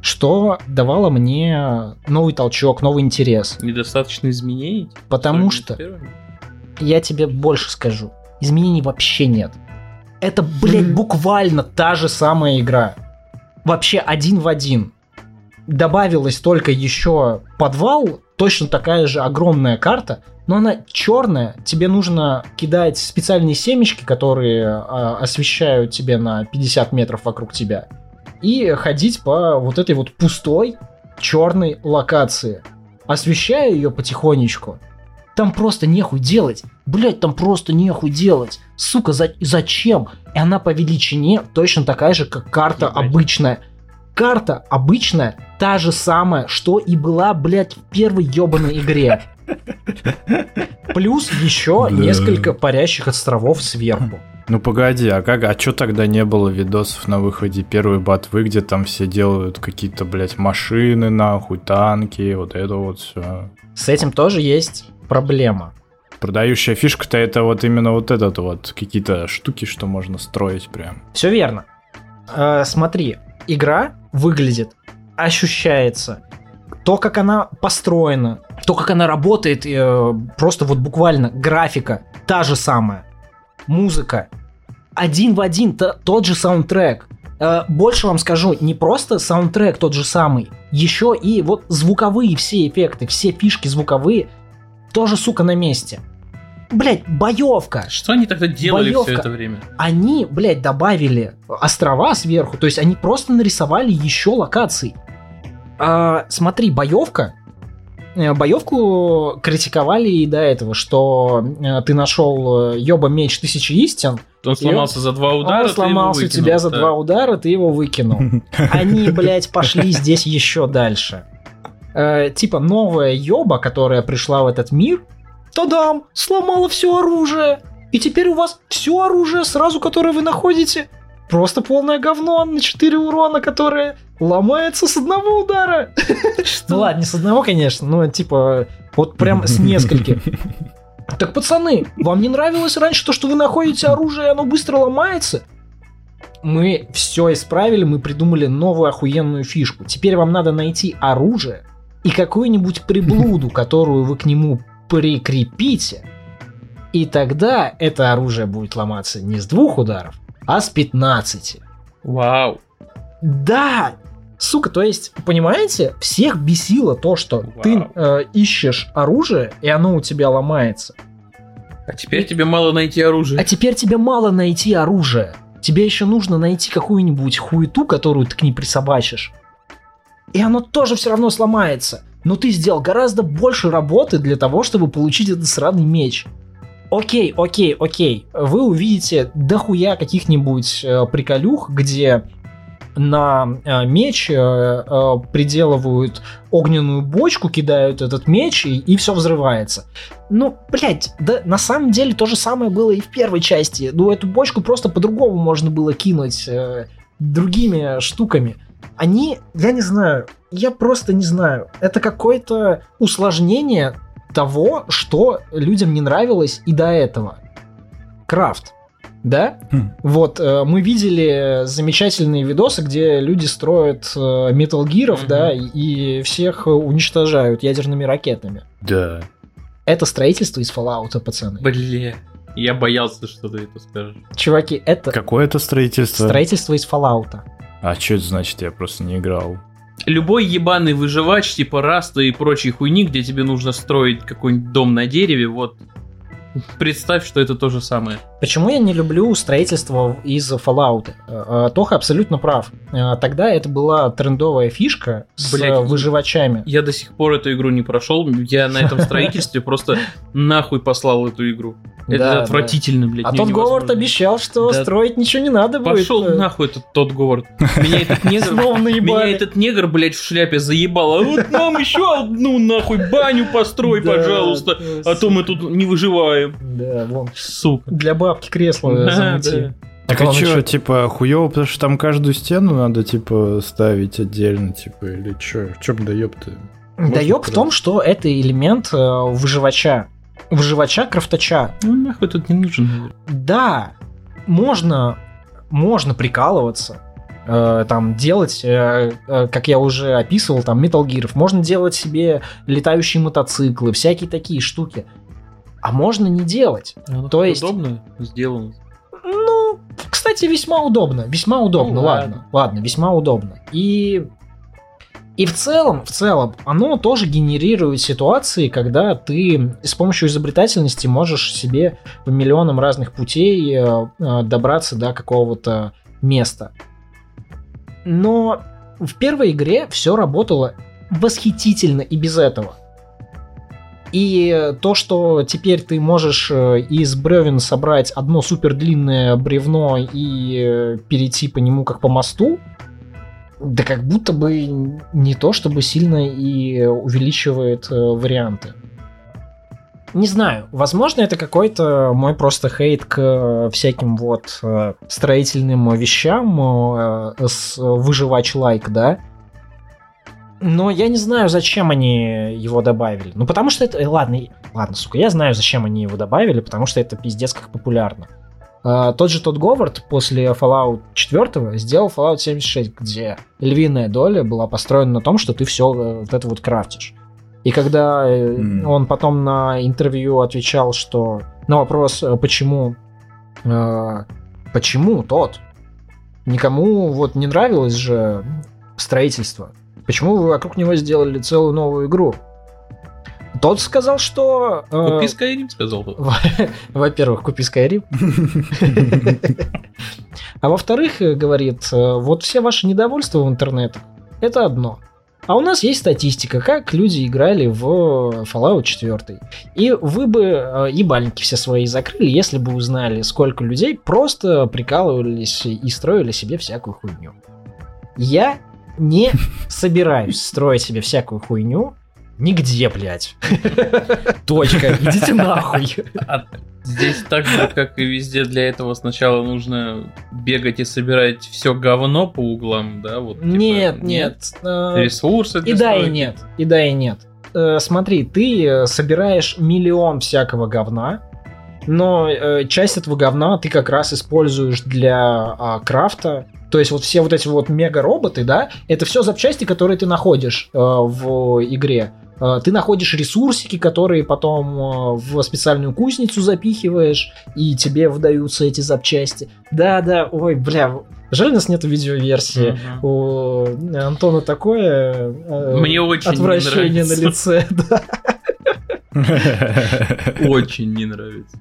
что давало мне новый толчок, новый интерес. Недостаточно изменений? Потому что я тебе больше скажу. Изменений вообще нет. Это, блядь, буквально та же самая игра. Вообще один в один. Добавилось только еще подвал, точно такая же огромная карта, но она черная. Тебе нужно кидать специальные семечки, которые а, освещают тебе на 50 метров вокруг тебя. И ходить по вот этой вот пустой черной локации. Освещая ее потихонечку. Там просто нехуй делать. Блять, там просто нехуй делать. Сука, за- зачем? И она по величине точно такая же, как карта Ебать. обычная. Карта обычная, та же самая, что и была, блядь, в первой ебаной игре. Плюс еще несколько парящих островов сверху. Ну погоди, а как, а чё тогда не было видосов на выходе первой ботвы, где там все делают какие-то, блядь, машины, нахуй, танки, вот это вот все. С этим тоже есть проблема. Продающая фишка-то это вот именно вот этот вот, какие-то штуки, что можно строить прям. Все верно. Э, смотри, игра выглядит, ощущается, то, как она построена, то, как она работает, э, просто вот буквально графика та же самая, музыка один в один то- тот же саундтрек. Э, больше вам скажу, не просто саундтрек тот же самый, еще и вот звуковые все эффекты, все фишки звуковые тоже, сука, на месте. Блять, боевка. Что они тогда делали Боевка. все это время? Они, блядь, добавили острова сверху, то есть они просто нарисовали еще локаций. А, смотри, боевка. Э, Боевку критиковали и до этого, что э, ты нашел э, ёба меч тысячи истин, Он сломался за два удара, он сломался у выкинул, тебя за да. два удара, ты его выкинул. Они, блядь, пошли здесь еще дальше. Э, типа новая ёба, которая пришла в этот мир, тадам, сломала все оружие. И теперь у вас все оружие сразу, которое вы находите, просто полное говно на 4 урона, которое ломается с одного удара. Ну ладно, не с одного, конечно, но типа вот прям с нескольких. Так, пацаны, вам не нравилось раньше то, что вы находите оружие, и оно быстро ломается? Мы все исправили, мы придумали новую охуенную фишку. Теперь вам надо найти оружие и какую-нибудь приблуду, которую вы к нему прикрепите. И тогда это оружие будет ломаться не с двух ударов, а с 15. Вау. Да! Сука, то есть, понимаете, всех бесило то, что Вау. ты э, ищешь оружие, и оно у тебя ломается. А теперь тебе мало найти оружие. А теперь тебе мало найти оружие. Тебе еще нужно найти какую-нибудь хуету, которую ты к ней присобачишь. И оно тоже все равно сломается. Но ты сделал гораздо больше работы для того, чтобы получить этот сраный меч. Окей, окей, окей. Вы увидите дохуя каких-нибудь э, приколюх, где на э, меч э, э, приделывают огненную бочку, кидают этот меч, и, все взрывается. Ну, блядь, да на самом деле то же самое было и в первой части. Ну, эту бочку просто по-другому можно было кинуть э, другими штуками. Они, я не знаю, я просто не знаю. Это какое-то усложнение того, что людям не нравилось и до этого. Крафт. Да? Хм. Вот, э, мы видели замечательные видосы, где люди строят э, Metal Gear'ов, Мгм. да, и, и всех э, уничтожают ядерными ракетами. Да. Это строительство из Fallout, пацаны. Бля. Я боялся, что ты это скажешь. Чуваки, это Какое это строительство? строительство из Fallout. А что это значит? Я просто не играл. Любой ебаный выживач, типа Раста и прочей хуйни, где тебе нужно строить какой-нибудь дом на дереве, вот. Представь, что это то же самое. Почему я не люблю строительство из Fallout? Э, э, Тоха абсолютно прав. Э, Тогда это была трендовая фишка с Блядь, выживачами. Я до сих пор эту игру не прошел. Я на этом строительстве просто нахуй послал эту игру. Да, Это да. отвратительно, блядь. А тот Говард обещал, что Да. строить ничего не надо будет. Пошел нахуй этот тот Говард. Меня этот негр... Меня этот негр, блядь, в шляпе заебал. А вот нам еще одну нахуй баню построй, Да, пожалуйста. А то мы тут не выживаем. Да, вон. Сука. Для бабки кресло Да, замути. да. Так а что, типа, хуёво, потому что там каждую стену надо, типа, ставить отдельно, типа, или чё? В чём да ёпта? Да Можно ёб в том, что это элемент э, выживача. Выживача, крафтача. Ну нахуй тут не нужен. Да, можно, можно прикалываться, э, там делать, э, э, как я уже описывал, там Metal Gear, можно делать себе летающие мотоциклы, всякие такие штуки. А можно не делать. Оно То есть- удобно сделано. Ну, кстати, весьма удобно. Весьма удобно, Ну, ладно. Ладно, весьма удобно. И. И в целом, в целом, оно тоже генерирует ситуации, когда ты с помощью изобретательности можешь себе по миллионам разных путей э, э, добраться до какого-то места. Но в первой игре все работало восхитительно и без этого. И то, что теперь ты можешь э, из бревен собрать одно супер длинное бревно и перейти по нему как по мосту, да как будто бы не то, чтобы сильно и увеличивает э, варианты. Не знаю, возможно, это какой-то мой просто хейт к всяким вот э, строительным вещам э, с выживач лайк, да. Но я не знаю, зачем они его добавили. Ну, потому что это... Ладно, ладно, сука, я знаю, зачем они его добавили, потому что это пиздец как популярно. А, тот же тот Говард после Fallout 4 сделал Fallout 76, где львиная доля была построена на том, что ты все вот это вот крафтишь. И когда э, М. он потом на интервью отвечал, что на вопрос, э, почему, э, почему тот, никому вот не нравилось же строительство, почему вы вокруг него сделали целую новую игру? Тот сказал, что... э, Купи Skyrim, сказал во- Во-первых, купи Skyrim. А во-вторых, э, говорит, э, вот все ваши недовольства в интернетах, это одно. А у нас есть статистика, как люди играли в Fallout 4. И вы бы э, ебальники все свои закрыли, если бы узнали, сколько людей просто прикалывались и строили себе всякую хуйню. Я не собираюсь строить себе всякую хуйню нигде, блядь. Точка. Идите нахуй. А здесь так же, как и везде, для этого сначала нужно бегать и собирать все говно по углам, да? Вот, типа, Нет, нет. э, Ресурсы И да, и нет. И да, и нет. Э, Смотри, ты э, собираешь миллион всякого говна, но часть этого говна ты как раз используешь для а, крафта. То есть вот все вот эти вот мега-роботы, да, это все запчасти, которые ты находишь э, в игре. Э, Ты находишь ресурсики, которые потом э, в специальную кузницу запихиваешь, и тебе выдаются эти запчасти. Да-да, ой, бля, жаль, у нас нет видеоверсии. Мгм. У Антона такое э, Мне очень не отвращение на лице. Очень не нравится.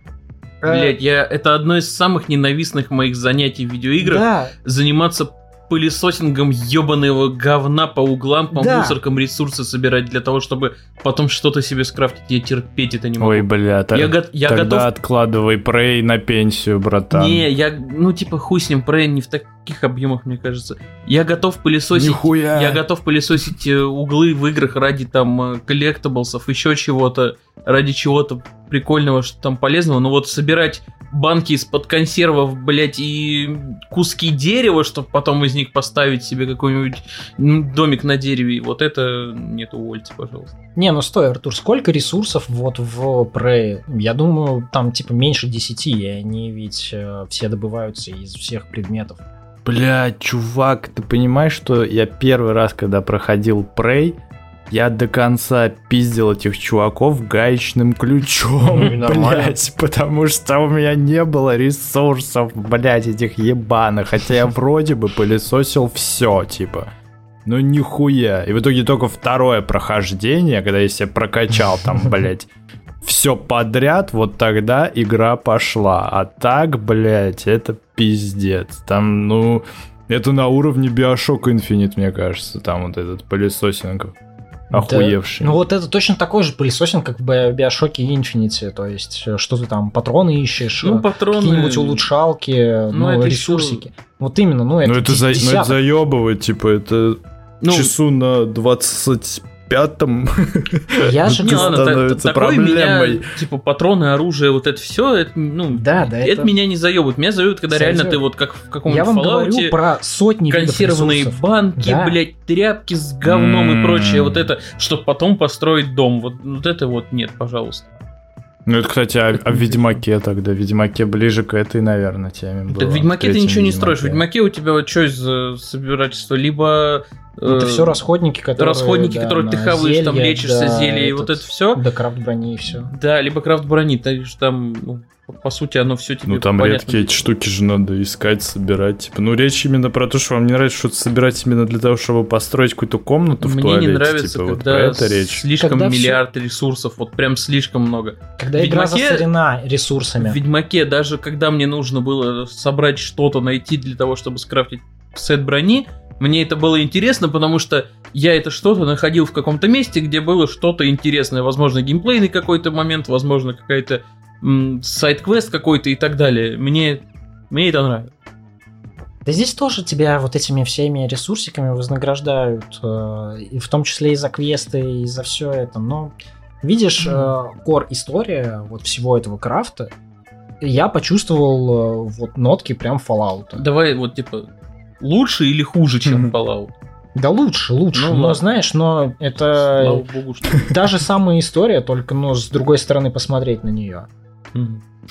Блять, я это одно из самых ненавистных моих занятий в видеоиграх. Да, Заниматься пылесосингом ебаного говна по углам, по Да. мусоркам ресурсы собирать для того, чтобы потом что-то себе скрафтить. Я терпеть это не могу. Ой, бля, та- я, го- я тогда готов откладывай прей на пенсию, братан. Не, я, ну, типа, хуй с ним, Prey не в таких объемах, мне кажется. Я готов пылесосить... Нихуя. Я готов пылесосить э, углы в играх ради там э, коллектаблсов, еще чего-то, ради чего-то прикольного, что там полезного. Но вот собирать банки из-под консервов, блять, и куски дерева, чтобы потом из них поставить себе какой-нибудь домик на дереве, вот это нет, увольте, пожалуйста. Не, ну стой, Артур, сколько ресурсов вот в Prey? Я думаю, там типа меньше 10, и они ведь э, все добываются из всех предметов. Бля, чувак, ты понимаешь, что я первый раз, когда проходил Prey, я до конца пиздил этих чуваков гаечным ключом, Ну блять, потому что у меня не было ресурсов, блять, этих ебаных, хотя я вроде бы пылесосил все, типа. Ну нихуя. И в итоге только второе прохождение, когда я себя прокачал там, блять, все подряд, вот тогда игра пошла. А так, блять, это пиздец. Там, ну, это на уровне Bioshock Infinite, мне кажется, там вот этот пылесосинг охуевший. Ну вот это точно такой же пылесосинг, как в Bi- Биошоке Infinity, то есть э, что ты там, патроны ищешь, Ну, э, патроны... какие-нибудь улучшалки, Ну, ну, это ресурсики. Вот именно, ну это, Ну это, за, ну, это заебывает, типа, это Ну, часу на 25-м Я же не, ладно, становится та- такое меня, проблемой. типа, патроны, оружие, вот это все, это, ну, Да, да, это, это- меня не заебывает. Меня заебывает, когда реально ты вот как в каком-нибудь Я вам Fallout, говорю про сотни консервные банки, Да. блядь, тряпки с говном и прочее, вот это, чтобы потом построить дом. Вот, вот это вот нет, пожалуйста. Ну это, кстати, о, о Ведьмаке тогда. Ведьмаке ближе к этой, наверное, теме было. так в Ведьмаке ты ничего не строишь. В Ведьмаке. У тебя вот что из э, собирательства? Либо... э, Это все расходники, которые... расходники, да, которые ты хаваешь, там зелья, лечишься, да, зелье, и вот это все. Да, крафт брони и все. Да, либо крафт брони, так что там, ну, по- сути, оно все тебе Ну там понятно. редкие эти штуки же надо искать, собирать. Типа, ну речь именно про то, что вам не нравится что-то собирать именно для того, чтобы построить какую-то комнату в Мне туалете. не нравится, типа, вот когда про это речь. слишком Когда миллиард ресурсов, вот прям слишком много. Когда игра Ведьмаке- засорена В ресурсами. Ведьмаке, даже когда мне нужно было собрать что-то, найти для того, чтобы скрафтить сет брони, мне это было интересно, потому что я это что-то находил в каком-то месте, где было что-то интересное. Возможно, геймплейный какой-то момент, возможно, какая-то сайт-квест какой-то и так далее. Мне, мне это нравится. Да здесь тоже тебя вот этими всеми ресурсиками вознаграждают, э, и в том числе и за квесты, и за все это. Но Видишь, э, кор история вот всего этого крафта, я почувствовал э, вот нотки прям Fallout. Давай вот типа лучше или хуже, чем Мгм. Fallout? Да лучше, лучше. Ну но ладно. знаешь, но это Слава богу, что... даже самая история, только ну с другой стороны посмотреть на нее.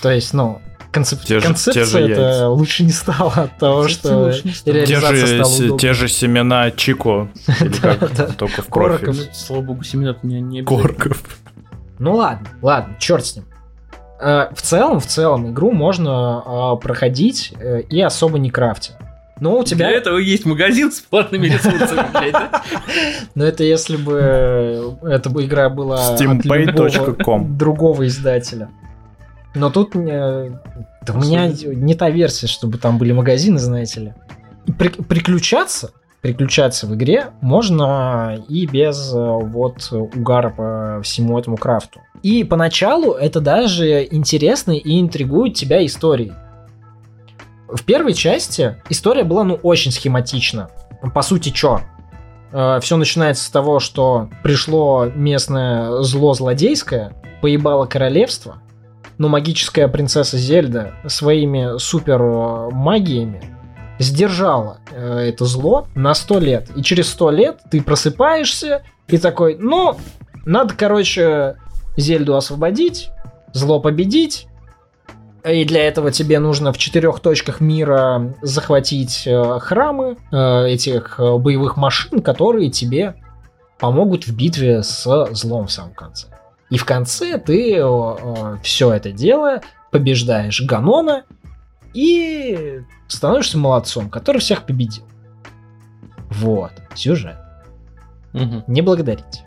То есть, ну, концеп- Те же- концепция те же это яйца. лучше не стала от того, что не стала. Те реализация же, стала те же семена Чико. Только в профиль. Слава богу, семена не обязательно. Корков. Ну ладно, ладно, черт с ним. Э, В целом, в целом, игру можно э, проходить э, и особо не крафтя. Но у тебя... Для этого есть магазин с платными ресурсами? Но это если бы э, эта бы игра была от любого другого издателя. Но тут э, да у меня не та версия, чтобы там были магазины, знаете ли. При- приключаться, приключаться в игре можно и без э, вот угара по всему этому крафту. И поначалу это даже интересно и интригует тебя историей. В первой части история была ну очень схематична. По сути, чё? Все начинается с того, что пришло местное зло злодейское, поебало королевство, но магическая принцесса Зельда своими супер магиями сдержала э, это зло на 100 лет. И через 100 лет ты просыпаешься и такой, ну, надо, короче, Зельду освободить, зло победить, и для этого тебе нужно в четырех точках мира захватить э, храмы э, этих э, боевых машин, которые тебе помогут в битве с злом в самом конце. И в конце ты все это дело побеждаешь Ганона и становишься молодцом, который всех победил. Вот, сюжет. Мгм. Не благодарите.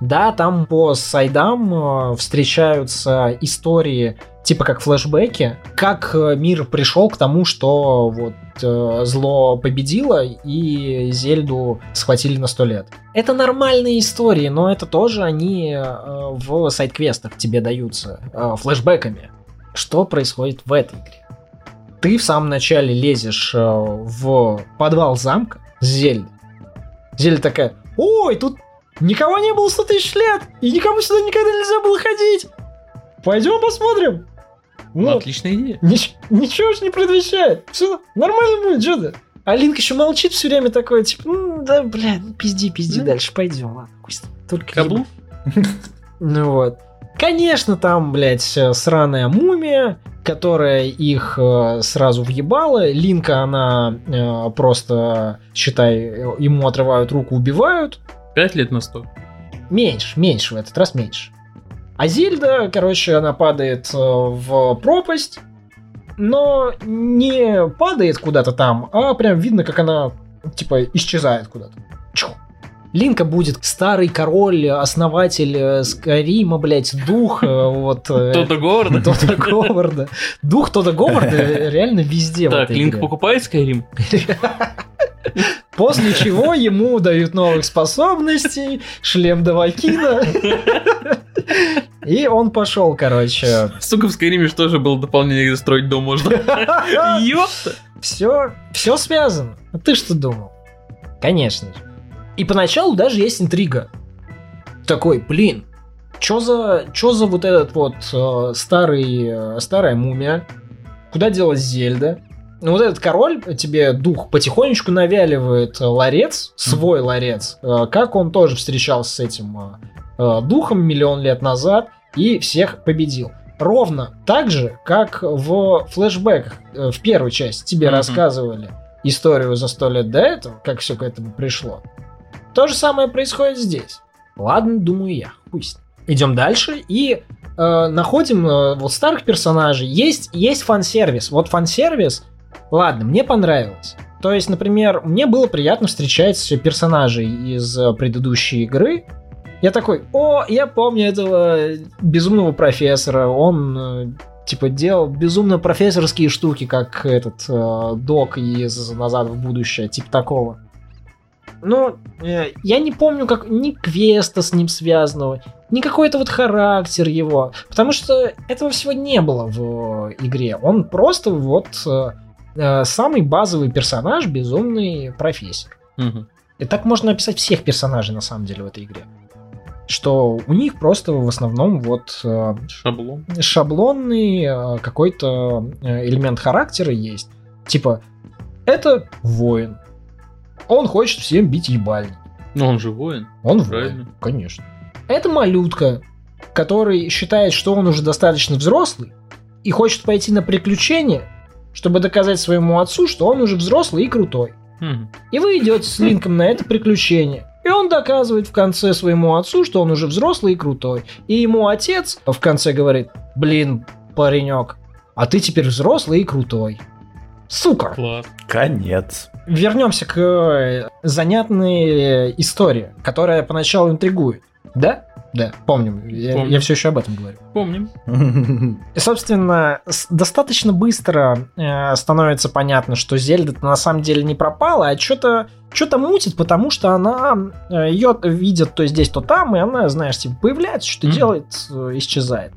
Да, там по сайдам э, встречаются истории, типа как флешбеки, как э, мир пришел к тому, что вот э, зло победило и Зельду схватили на сто лет. Это нормальные истории, но это тоже они э, в сайд-квестах тебе даются э, флешбеками. Что происходит в этой игре? Ты в самом начале лезешь в подвал замка с Зельдой. Зельда такая, ой, тут никого не было 100 тысяч лет, и никому сюда никогда нельзя было ходить. Пойдем посмотрим. Ну, Ну, отличная идея. нич- ничего ж не предвещает. Все нормально будет, что ты? А Линк еще молчит все время такой, типа, ну да, бля, ну пизди, пизди, Ну. дальше пойдем, ладно, пусть только Каблук? ну вот. Конечно, там, блядь, э, сраная мумия, которая их э, сразу въебала. Линка, она э, просто, считай, э, ему отрывают руку, убивают. Пять лет на сто. Меньше, меньше в этот раз меньше. А Зельда, короче, она падает э, в пропасть, но не падает куда-то там, а прям видно, как она, типа, исчезает куда-то. Чу. Линка будет старый король, основатель э, Скарима, блядь, дух, э, вот... Тота Говарда? Тота Говарда. Дух Тота Говарда реально везде Так, Линк покупает Skyrim? После чего ему дают новых способностей, шлем Давакина. И он пошел, короче. Сука, в же тоже было дополнение, где строить дом можно. Ёпта! Все, все связано. А ты что думал? Конечно же. И поначалу даже есть интрига. Такой, блин, чё за, чё за вот этот вот э, старый, э, старая мумия? Куда делась Зельда? Ну, вот этот король тебе дух потихонечку навяливает э, ларец, свой ларец, э, как он тоже встречался с этим э, духом миллион лет назад и всех победил. Ровно так же, как в флешбеках э, в первой части тебе Мгм. рассказывали историю за сто лет до этого, как все к этому пришло. То же самое происходит здесь. Ладно, думаю я. Пусть. Идем дальше и э, находим э, вот старых персонажей. Есть, есть фан-сервис. Вот фан-сервис, ладно, мне понравилось. То есть, например, мне было приятно встречать персонажей из э, предыдущей игры. Я такой, о, я помню этого безумного профессора. Он э, типа делал безумно профессорские штуки, как этот э, док из «Назад в будущее», типа такого. Но э, я не помню как ни квеста с ним связанного, ни какой-то вот характер его, потому что этого всего не было в э, игре. Он просто вот э, самый базовый персонаж, безумный профессор. Мгм. И так можно описать всех персонажей на самом деле в этой игре. что у них просто в основном вот э, Шаблон. шаблонный э, какой-то э, элемент характера есть. Типа, это воин. Он хочет всем бить ебальник. Но он же воин. Он Правильно. воин, конечно. Это малютка, который считает, что он уже достаточно взрослый и хочет пойти на приключения, чтобы доказать своему отцу, что он уже взрослый и крутой. И вы идете с Линком на это приключение. И он доказывает в конце своему отцу, что он уже взрослый и крутой. И ему отец в конце говорит, блин, паренек, а ты теперь взрослый и крутой. Сука! Класс. Конец. Вернемся к э, занятной э, истории, которая поначалу интригует. Да? Да, помним. Я, Помним. все еще об этом говорю. Помним. И, собственно, достаточно быстро э, становится понятно, что Зельда на самом деле не пропала, а что-то что-то мутит, потому что она ее видит то здесь, то там, и она, знаешь, типа появляется, что-то Мгм. делает, э, исчезает.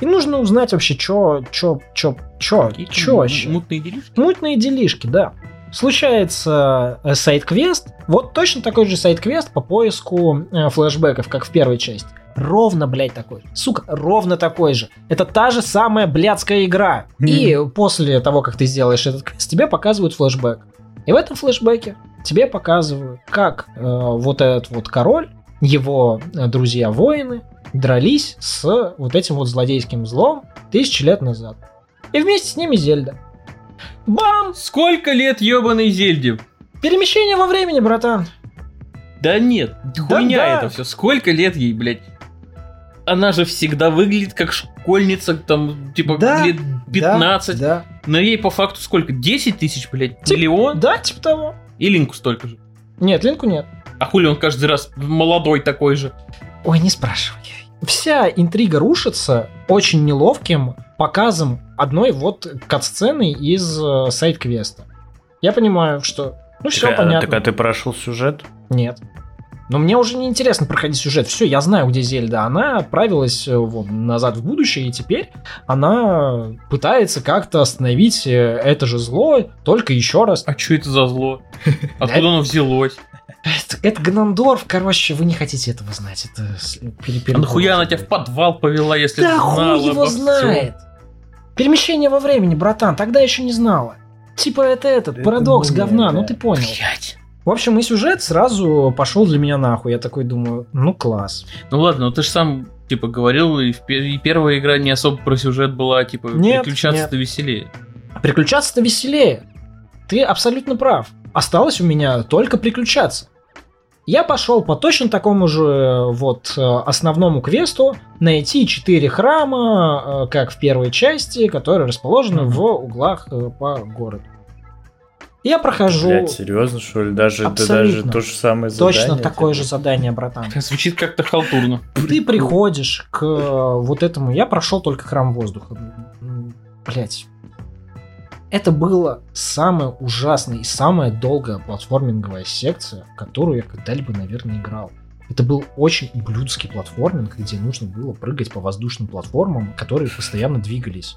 И нужно узнать вообще, что, что, что, что, что вообще. Мутные делишки. Мутные делишки, да. Случается э, сайт-квест. Вот точно такой же сайт-квест по поиску э, флешбеков, как в первой части. Ровно, блядь, такой. Сука, ровно такой же. Это та же самая блядская игра. И после того, как ты сделаешь этот квест, тебе показывают флешбэк. И в этом флешбеке тебе показывают, как э, вот этот вот король, его э, друзья-воины дрались с вот этим вот злодейским злом тысячи лет назад. И вместе с ними Зельда. Бам! Сколько лет ебаной Зельде? Перемещение во времени, братан. Да нет, Да, хуйня да. это все. Сколько лет ей, блядь? Она же всегда выглядит как школьница, там, типа, Да, лет 15. Да. Но ей по факту сколько? 10 тысяч, блядь? Тип- Миллион? Да, типа того. И Линку столько же. Нет, Линку нет. А хули он каждый раз молодой такой же? Ой, не спрашивай. Вся интрига рушится очень неловким показом одной вот кат-сцены из э, сайт-квеста. Я понимаю, что... Ну, все Так, а- понятно. Так а ты прошел сюжет? Нет. Но мне уже не интересно проходить сюжет. Все, я знаю, где Зельда. Она отправилась э, вот, назад в будущее, и теперь она пытается как-то остановить э, это же зло, только еще раз. А что это за зло? Откуда оно взялось? Это, это Гнандорф, короче, вы не хотите этого знать. Это с- пере- А нахуя она тебя в подвал повела, если Да знала хуй его знает. Перемещение во времени, братан, тогда еще не знала. Типа это этот, Это парадокс говна, ну ты понял. Блядь. В общем, и сюжет сразу пошел для меня нахуй. Я такой думаю, ну класс. Ну ладно, ну ты же сам, типа, говорил, и, и первая игра не особо про сюжет была, типа, Нет, переключаться-то веселее. Приключаться-то веселее. Ты абсолютно прав. Осталось у меня только приключаться. Я пошел по точно такому же э, вот э, основному квесту найти четыре храма, э, как в первой части, которые расположены Мгм. в углах по городу. Я прохожу Блять, серьезно, что ли? Даже, это Абсолютно. даже то же самое задание? точно такое же задание, братан. Звучит как-то халтурно. Ты приходишь к э, вот этому. Я прошел только храм воздуха. Блять. Это было самая ужасная и самая долгая платформинговая секция, в которую я когда-либо, наверное, играл. Это был очень ублюдский платформинг, где нужно было прыгать по воздушным платформам, которые постоянно двигались.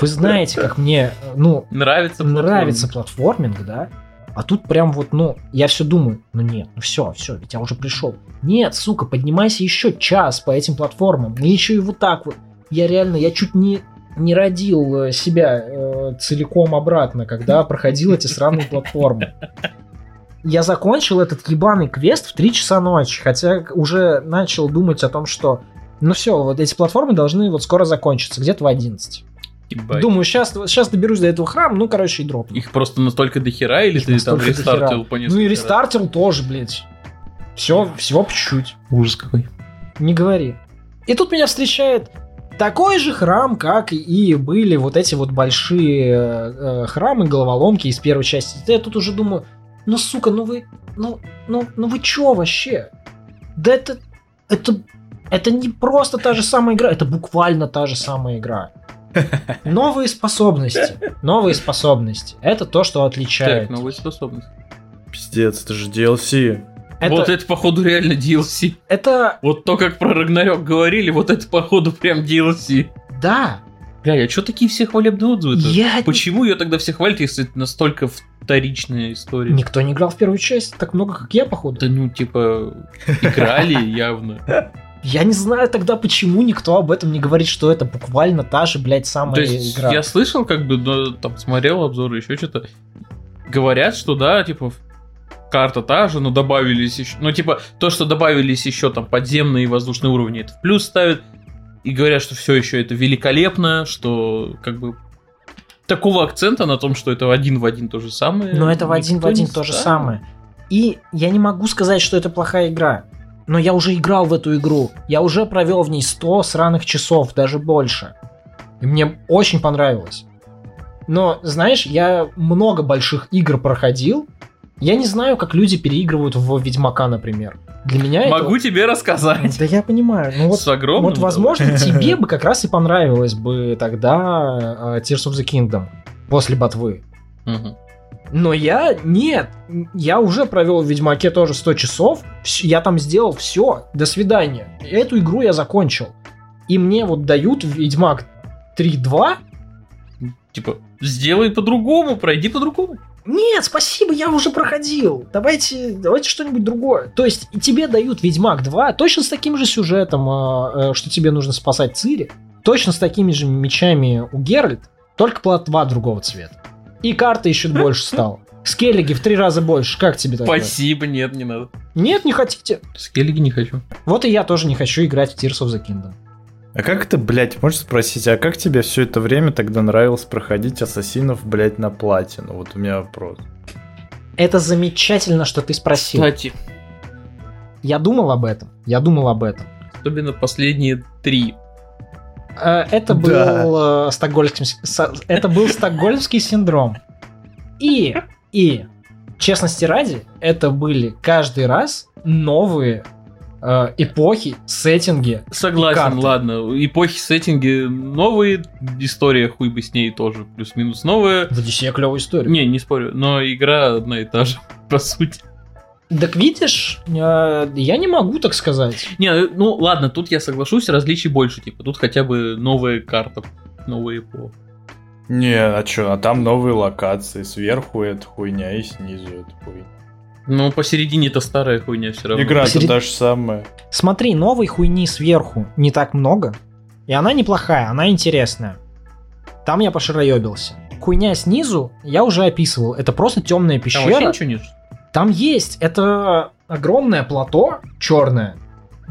Вы знаете, как мне, ну, Нравится нравится платформинг, да? А тут прям вот, ну, я все думаю, ну нет, ну все, все, ведь я уже пришел. Нет, сука, поднимайся еще час по этим платформам. И еще и вот так вот. Я реально, я чуть не, не родил э, себя э, целиком обратно, когда проходил эти сраные платформы. Я закончил этот ебаный квест в 3 часа ночи, хотя уже начал думать о том, что ну все, вот эти платформы должны вот скоро закончиться, где-то в 11. Ебать. Думаю, сейчас, сейчас доберусь до этого храма, ну, короче, и дропну. Их просто настолько дохера, или Их ты там рестартил по Ну и раз? рестартил тоже, блядь. Все, всего по чуть-чуть. Ужас какой. Не говори. И тут меня встречает такой же храм, как и были вот эти вот большие э, храмы, головоломки из первой части. Я тут уже думаю, ну сука, ну вы, ну, ну, ну вы чё вообще? Да это, это, это не просто та же самая игра, это буквально та же самая игра. Новые способности, новые способности. Это то, что отличает. Так, новые способности. Пиздец, это же DLC. это, Вот это, походу, реально DLC. это, Вот то, как про Рагнарёк говорили, вот это, походу, прям DLC. да, Бля, а что такие все хвалебные отзывы-то? я Почему ее тогда все хвалят, если это настолько вторичная история. Никто не играл в первую часть так много, как я, походу. Да ну, типа, играли явно. Я не знаю тогда, почему никто об этом не говорит, что это буквально та же, блядь, самая То есть игра. я слышал, как бы, но, там смотрел обзоры, еще что-то. Говорят, что да, типа, карта та же, но добавились еще... Ну, типа, то, что добавились еще там подземные и воздушные уровни, это в плюс ставят. И говорят, что все еще это великолепно, что как бы такого акцента на том, что это один в один то же самое. Но это в один в один то же самое. И я не могу сказать, что это плохая игра. Но я уже играл в эту игру. Я уже провел в ней 100 сраных часов, даже больше. И мне очень понравилось. Но, знаешь, я много больших игр проходил. Я не знаю, как люди переигрывают в Ведьмака, например. Для меня Могу это... тебе рассказать. Да я понимаю. Ну вот, С огромным вот возможно, тебе бы как раз и понравилось бы тогда э, Tears of the Kingdom после ботвы. Мгм. Но я нет. Я уже провел в Ведьмаке тоже 100 часов. Я там сделал все. До свидания. Эту игру я закончил. И мне вот дают Ведьмак 3.2. Типа, сделай по-другому, пройди по-другому. Нет, спасибо, я уже проходил. Давайте, давайте что-нибудь другое. То есть тебе дают Ведьмак 2 точно с таким же сюжетом, э, э, что тебе нужно спасать Цири. Точно с такими же мечами у Геральт, только платва другого цвета. И карта еще больше стала. Скеллиги в три раза больше. Как тебе такое? Спасибо, нет, не надо. Нет, не хотите. Скеллиги не хочу. Вот и я тоже не хочу играть в Tears of the Kingdom. А как это, блядь, можешь спросить, а как тебе все это время тогда нравилось проходить ассасинов, блядь, на платину? Вот у меня вопрос. Это замечательно, что ты спросил. Кстати, Я думал об этом. Я думал об этом. особенно последние три. Э, Это был Да. э, стокгольмский, это был стокгольмский синдром. И, и, честности ради, это были каждый раз новые э, эпохи, сеттинги. И Согласен, карты. ладно. Эпохи, сеттинги новые, история хуй бы с ней тоже плюс-минус новая. В Одиссея клевая история. Не, не спорю, но игра одна и та же, по сути. Так видишь, э, я не могу так сказать. Не, ну ладно, тут я соглашусь, различий больше, типа, тут хотя бы новая карта, новая эпоха. Не, а чё, а там новые локации. Сверху это хуйня и снизу это хуйня. Но посередине это старая хуйня все равно. Игра-то Посеред- та же самая. Смотри, новой хуйни сверху не так много. И она неплохая, она интересная. Там я пошароебился. Хуйня снизу я уже описывал. Это просто темная Там пещера. вообще ничего нет. Там есть. Это огромное плато черное,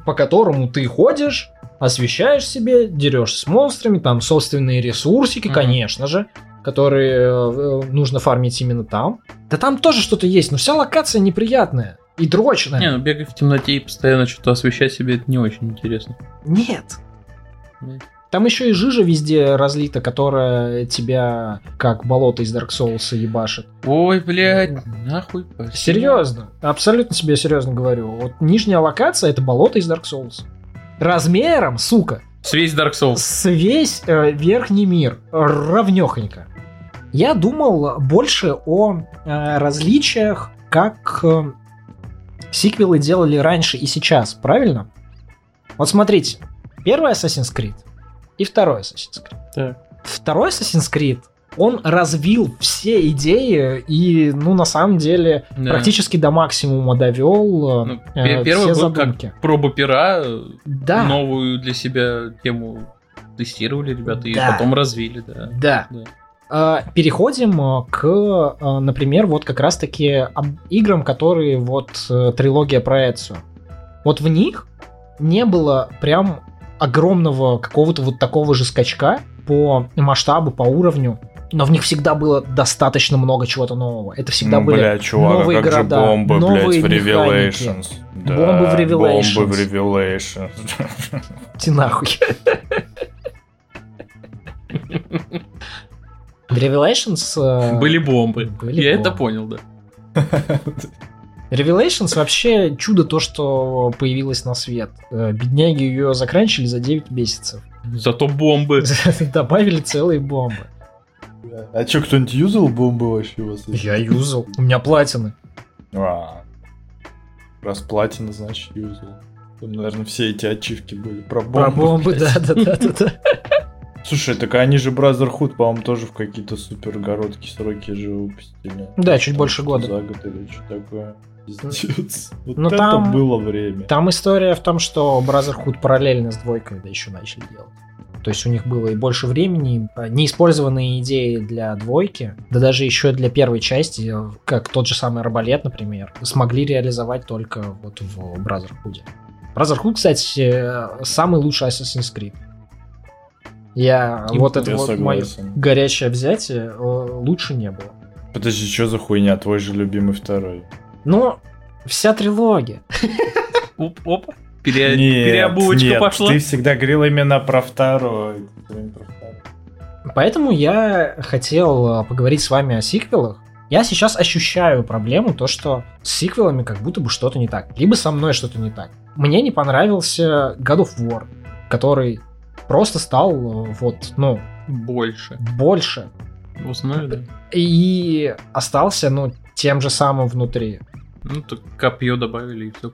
по которому ты ходишь, освещаешь себе, дерешься с монстрами, там собственные ресурсики, Мгм. конечно же, которые э, нужно фармить именно там. Да там тоже что-то есть, но вся локация неприятная и дрочная. Не, ну бегать в темноте и постоянно что-то освещать себе, это не очень интересно. Нет. Нет. Там еще и жижа везде разлита, которая тебя как болото из Dark Souls ебашит. Ой, блядь, нахуй. спасибо. Серьезно, абсолютно себе серьезно говорю. Вот нижняя локация это болото из Dark Souls. Размером, сука, С весь Dark Souls. с весь э, верхний мир равнехонько. Я думал больше о э, различиях, как э, сиквелы делали раньше и сейчас, правильно? Вот смотрите, первый Assassin's Creed и второй Assassin's Creed. Так. Второй Assassin's Creed, он развил все идеи и, ну, на самом деле, Да. практически до максимума довел Ну, э, пе- первый все был как задумки. проба пера, Да, новую для себя тему тестировали ребята и Да. потом развили, да. да. Да. А, Переходим э, к, э, например, вот как раз-таки об- играм, которые вот э, трилогия про Эцию. Вот в них не было прям огромного какого-то вот такого же скачка по масштабу, по уровню, но в них всегда было достаточно много чего-то нового. Это всегда ну, были бля, чувак, новые а как города, же бомбы, новые блядь, в. Revelations. Да, Бомбы в Revelations. Бомбы в Revelations. Ти нахуй. В Revelations... э, Были бомбы. были Я это бомбы. понял, да. Revelations вообще чудо то, что появилось на свет. Э, Бедняги ее заканчивали за 9 месяцев. Зато бомбы. Добавили целые бомбы. А чё, кто-нибудь юзал бомбы вообще у вас? Я юзал. У меня платины. А, Раз платина, значит, юзал. Там, наверное, все эти ачивки были про бомбы. Про бомбы, да, да, да, да, да. Слушай, так они же Brotherhood, по-моему, тоже в какие-то супер городки сроки же выпустили. Да, чуть больше что года. За год или что такое. Пиздец. Вот Ну, это там- было время. Там история в том, что Brotherhood параллельно с двойкой да еще начали делать. То есть у них было и больше времени, а, неиспользованные идеи для двойки, да даже еще для первой части, э, как тот же самый Арбалет, например, смогли реализовать только вот в Brotherhood. Brotherhood, кстати, э, самый лучший Assassin's Creed. Я И вот это Я вот мое горячее взятие э, лучше не было. Подожди, что за хуйня? Твой же любимый второй. Но вся трилогия. Оп, опа. Пере... Нет, Переобувочка нет, пошла. ты всегда говорил именно про второй. Поэтому я хотел э, поговорить с вами о сиквелах. Я сейчас ощущаю проблему, то что с сиквелами как будто бы что-то не так. Либо со мной что-то не так. Мне не понравился God of War, который просто стал э, вот, ну, Больше. больше. Узнали, да? И остался, ну, тем же самым внутри. Ну, так копье добавили и все.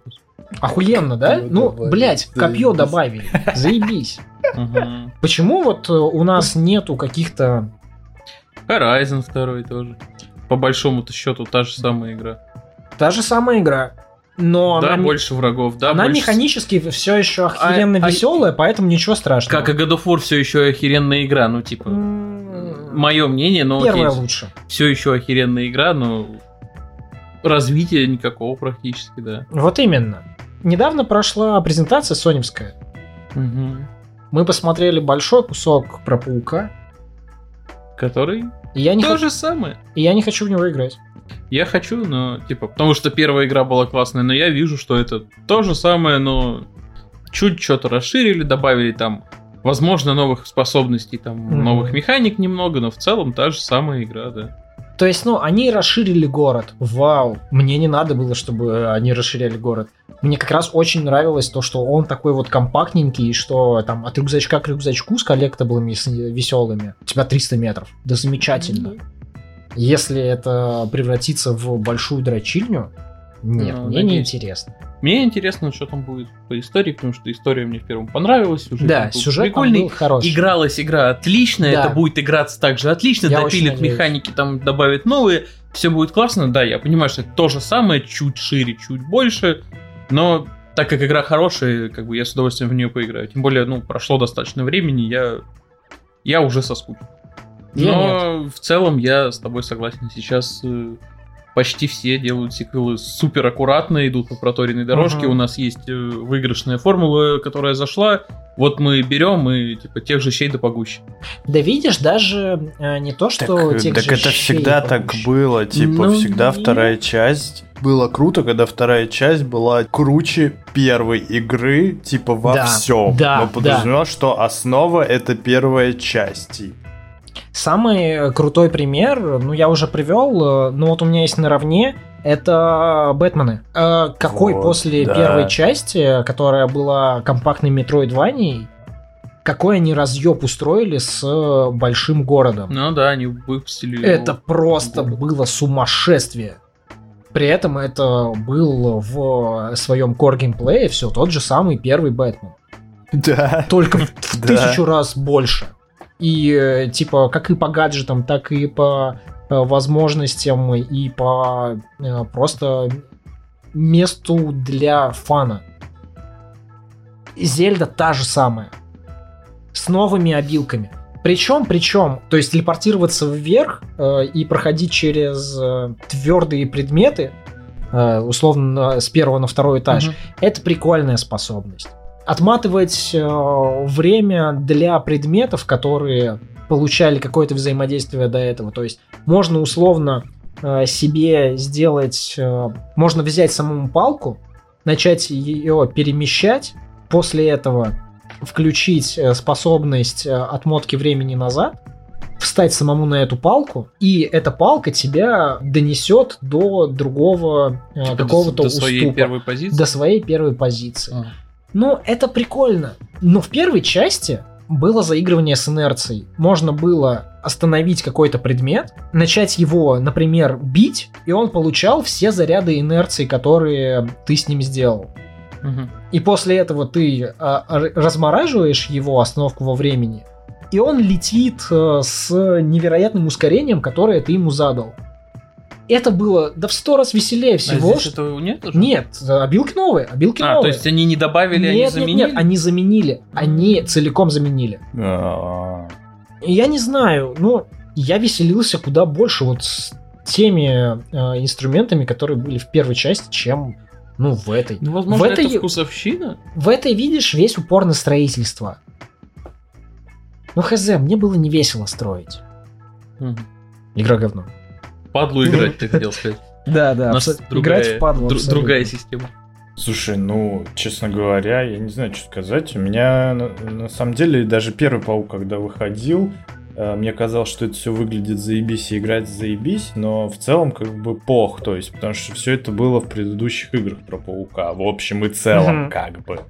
Охуенно, да? Копье ну, добавили, блядь, копье заебись. добавили. Заебись. Почему вот э, у нас нету каких-то Horizon 2 тоже. По большому-то счету та же самая игра. Та же самая игра, но да, она, больше врагов, да, она больше... механически все еще охеренно А- а- веселая, поэтому ничего страшного. Как и God of War все еще охеренная игра, ну типа... М, Мое мнение, но Первая окей, лучше. все еще охеренная игра, но развития никакого практически, да. Вот именно. Недавно прошла презентация соневская. Мы посмотрели большой кусок про паука, Который и я не, то хо- же самое. и я не хочу в него играть. Я хочу, но типа, потому что первая игра была классная, но я вижу, что это то же самое, но чуть что-то расширили, добавили там, возможно, новых способностей, там, Мгм. новых механик немного, но в целом та же самая игра, да. То есть, ну, они расширили город. Вау. Мне не надо было, чтобы они расширяли город. Мне как раз очень нравилось то, что он такой вот компактненький, и что там от рюкзачка к рюкзачку с коллектаблами с веселыми у тебя 300 метров. Да замечательно. Если это превратится в большую дрочильню, нет, Ну, мне надеюсь. не интересно. Мне интересно, что там будет по истории, потому что история мне в первом понравилась. Сюжет Да, сюжет прикольный. был хороший. Игралась игра отлично, Да. это будет играться также отлично, Я надеюсь. механики, там добавят новые, все будет классно. Да, я понимаю, что это то же самое, чуть шире, чуть больше, но так как игра хорошая, как бы я с удовольствием в нее поиграю. Тем более, ну, прошло достаточно времени, я, я уже соскучился. Я Но в целом я с тобой согласен. Сейчас э, почти все делают сиквелы супер аккуратно, идут по проторенной дорожке. Мгм. У нас есть э, выигрышная формула, которая зашла. Вот мы берем и типа тех же щей да погуще. Да видишь, даже э, не то, что Так, тех так же это щей всегда так было, типа, Ну, всегда нет. вторая часть. Было круто, когда вторая часть была круче первой игры, типа, во Да, всем. да, Но подразумевал, что основа это первая часть. И- Самый крутой пример, ну я уже привел, э, ну вот у меня есть наравне, это Бэтмены. Э, Какой Вот, после да. первой части, которая была компактной метроидванией, какой они разъеб устроили с э, большим городом. Ну да, они выпустили. Это его. просто город. было сумасшествие. При этом это был в своем core геймплее все тот же самый первый Бэтмен. Да. Только в, в Да. тысячу раз больше. И э, типа как и по гаджетам, так и по э, возможностям, и по э, просто месту для фана. Зельда та же самая. С новыми обилками. Причем, причем, то есть телепортироваться вверх э, и проходить через э, твердые предметы, э, условно с первого на второй этаж, Мгм. это прикольная способность. Отматывать э, время для предметов, которые получали какое-то взаимодействие до этого. То есть можно условно э, себе сделать, э, можно взять самому палку, начать ее перемещать, после этого включить э, способность э, отмотки времени назад, встать самому на эту палку, и эта палка тебя донесет до другого э, Типа до- какого-то до своей уступа, первой позиции. до своей первой позиции. А. Ну, это прикольно. Но в первой части было заигрывание с инерцией. Можно было остановить какой-то предмет, начать его, например, бить, и он получал все заряды инерции, которые ты с ним сделал. Мгм. И после этого ты а, размораживаешь его остановку во времени, и он летит э, с невероятным ускорением, которое ты ему задал. Это было да в сто раз веселее А всего. здесь что- этого нет уже? Нет, обилки новые, обилки А, то новые. есть они не добавили, они нет, нет, заменили? нет, они заменили. Они целиком заменили. А, И я не знаю, ну, я веселился куда больше вот с теми э, инструментами, которые были в первой части, чем, ну, в этой. Ну, возможно, В этой- это вкусовщина. В этой видишь весь упор на строительство. Ну, хз, мне было не весело строить. Мгм. Игра говно. Падлу играть, ты хотел сказать. Да, да. Абсо- другая, Играть в падлу дру- другая система. Слушай, ну, честно говоря, я не знаю, что сказать. У меня, на, на самом деле, даже первый паук, когда выходил, э, мне казалось, что это все выглядит заебись и играть заебись, но в целом как бы пох, то есть, потому что все это было в предыдущих играх про паука, в общем и целом, Мгм. как бы.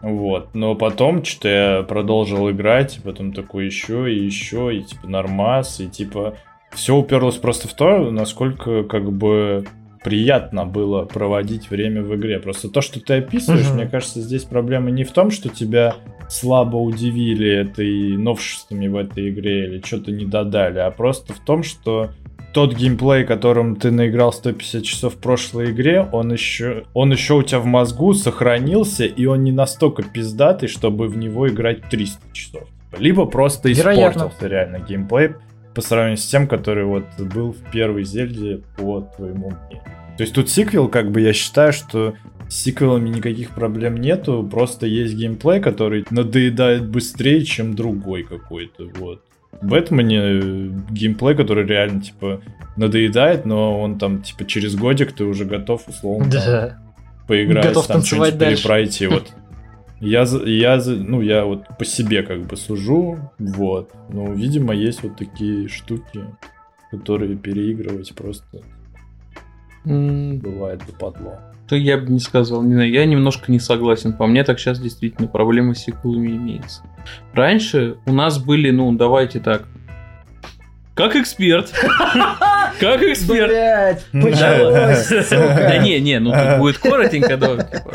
Вот, но потом что-то я продолжил играть, потом такой еще и еще, и типа нормас, и типа все уперлось просто в то, насколько как бы приятно было проводить время в игре. Просто то, что ты описываешь, Мгм. мне кажется, здесь проблема не в том, что тебя слабо удивили этой новшествами в этой игре или что-то не додали, а просто в том, что тот геймплей, которым ты наиграл 150 часов в прошлой игре, он еще, он еще у тебя в мозгу сохранился, и он не настолько пиздатый, чтобы в него играть 300 часов. Либо просто Вероятно. испортился реально геймплей по сравнению с тем, который вот был в первой Зельде по твоему мнению. То есть тут сиквел, как бы я считаю, что с сиквелами никаких проблем нету, просто есть геймплей, который надоедает быстрее, чем другой какой-то, вот. В Бэтмене э, геймплей, который реально, типа, надоедает, но он там, типа, через годик ты уже готов, условно, Да. поиграть, Готов там танцевать что-нибудь дальше. перепройти, вот. Я, я, ну, я вот по себе как бы сужу, вот. Ну, видимо, есть вот такие штуки, которые переигрывать просто М, бывает западло. То я бы не сказал, не знаю, я немножко не согласен. По мне, так сейчас действительно проблемы с сиквелами имеется. Раньше у нас были, ну, давайте так, как эксперт. Как эксперт. Блять, почалось, Да не, не, ну тут будет коротенько, да. типа.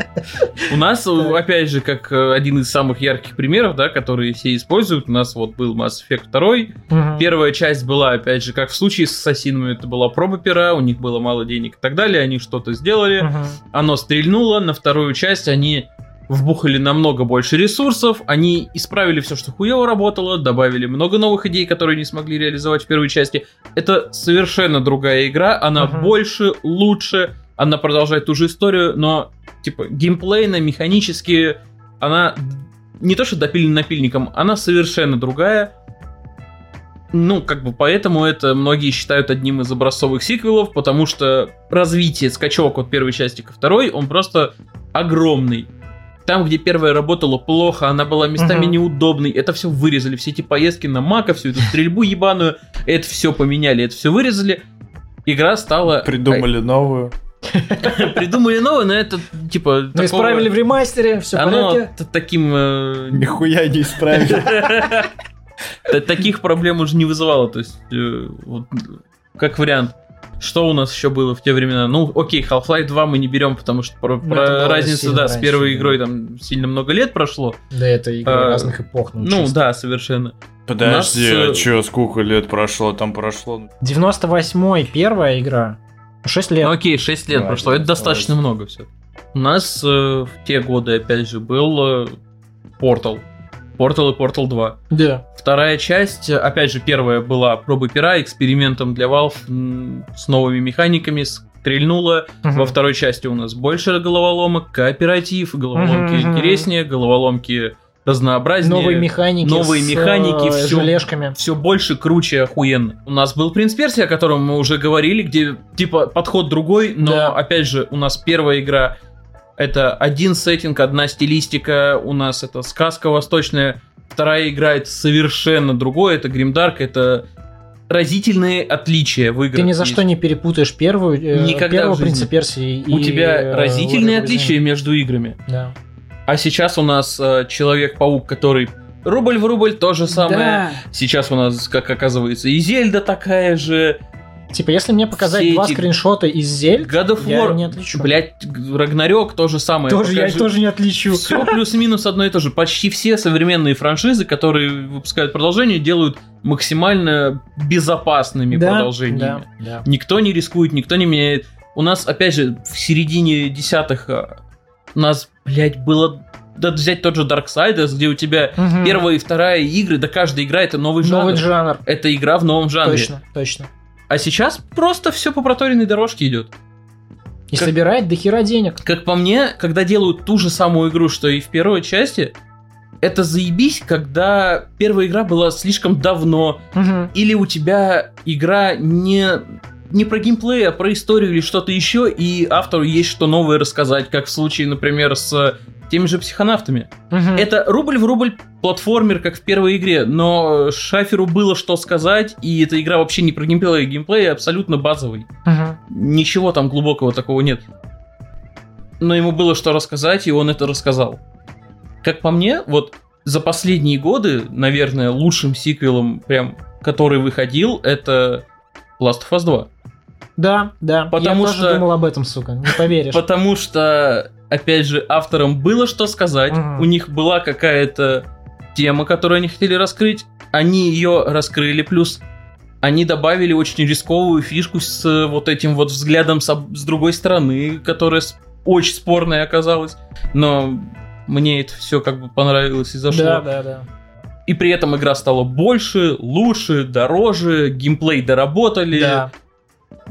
У нас, опять же, как э, один из самых ярких примеров, да, которые все используют, у нас вот был Mass Effect 2, Мгм. Первая часть была, опять же, как в случае с ассасинами, это была проба пера, у них было мало денег и так далее, они что-то сделали, оно стрельнуло, на вторую часть они вбухали намного больше ресурсов, они исправили все, что хуево работало, добавили много новых идей, которые не смогли реализовать в первой части. Это совершенно другая игра, она Мгм. больше, лучше, она продолжает ту же историю, но, типа, геймплейно, механически, она не то что допилена напильником, она совершенно другая. Ну, как бы поэтому это многие считают одним из образцовых сиквелов, потому что развитие, скачок от первой части ко второй, он просто огромный. Там, где первая работала плохо, она была местами Мгм. неудобной, это все вырезали, все эти поездки на мака, всю эту стрельбу ебаную, это все поменяли, это все вырезали. Игра стала... Придумали новую. Придумали новое, но это типа... Ну, такого- исправили в ремастере, все Оно таким... э, Нихуя не исправили. Та- Таких проблем уже не вызывало. То есть, э, как вариант. Что у нас еще было в те времена? Ну, окей, Half-Life 2 мы не берем, потому что про, Ну, про разницу, да, с раньше, первой да. игрой там сильно много лет прошло. Да, это игры А, разных эпох. Ну, чисто. да, совершенно. Подожди, У нас, а чё, сколько лет прошло? Там прошло 98-й, первая игра. 6 лет. Ну, окей, 6 лет Ну, прошло, это достаточно много все. У нас э, в те годы, опять же, был э, Portal. Portal и Portal 2. Да. Вторая часть, опять же, первая была пробы пера, экспериментом для Valve с новыми механиками, стрельнула. Мгм. Во второй части у нас больше головоломок, кооператив, головоломки мгм. интереснее, головоломки разнообразнее. Новые механики. новые с, механики, э, всё. желешками. Все больше, круче, охуенно. У нас был Принц Персия, о котором мы уже говорили, где типа подход другой, но Да. опять же, у нас первая игра это один сеттинг, одна стилистика, у нас это сказка восточная, вторая игра это совершенно другое, это Гримдарк, это разительные отличия в играх. Ты ни за есть. что не перепутаешь первую, э, Никогда жизни. принца Персии и У тебя э, разительные отличия между играми. Да. А сейчас у нас э, Человек-паук, который рубль в рубль то же самое. Да. Сейчас у нас, как оказывается, и Зельда такая же. Типа, если мне показать Все два эти- скриншота из Зель, God of я War, не отличу. блядь, Рагнарёк то же самое. тоже, я Покажи- тоже не отличу. Все плюс-минус одно и то же. Почти все современные франшизы, которые выпускают продолжение, делают максимально безопасными Да, продолжениями. да, да. Никто не рискует, никто не меняет. У нас, опять же, в середине десятых а, у нас, блядь, было... Да взять тот же Darksiders, где у тебя Мгм. первая и вторая игры, да каждая игра это новый жанр. Новый жанр. Это игра в новом жанре. Точно, точно. А сейчас просто все по проторенной дорожке идет. И Как- собирает до хера денег. Как по мне, когда делают ту же самую игру, что и в первой части, это заебись, когда первая игра была слишком давно, Мгм. или у тебя игра не, не про геймплей, а про историю или что-то еще, и автору есть что новое рассказать, как в случае, например, с теми же психонавтами. Мгм. Это рубль в рубль платформер, как в первой игре, но Шаферу было что сказать, и эта игра вообще не про геймплей, геймплей абсолютно базовый. Мгм. Ничего там глубокого такого нет. Но ему было что рассказать, и он это рассказал. Как по мне, вот за последние годы, наверное, лучшим сиквелом, прям, который выходил, это Last of Us 2. Да, да. Потому я тоже что- думал об этом, сука. Не поверишь. Потому что, опять же, авторам было что сказать, Мгм. у них была какая-то тема, которую они хотели раскрыть, они ее раскрыли, плюс они добавили очень рисковую фишку с э, вот этим вот взглядом с, с другой стороны, которая очень спорная оказалась, но мне это все как бы понравилось и зашло. Да, да, да. И при этом игра стала больше, лучше, дороже, геймплей доработали, Да.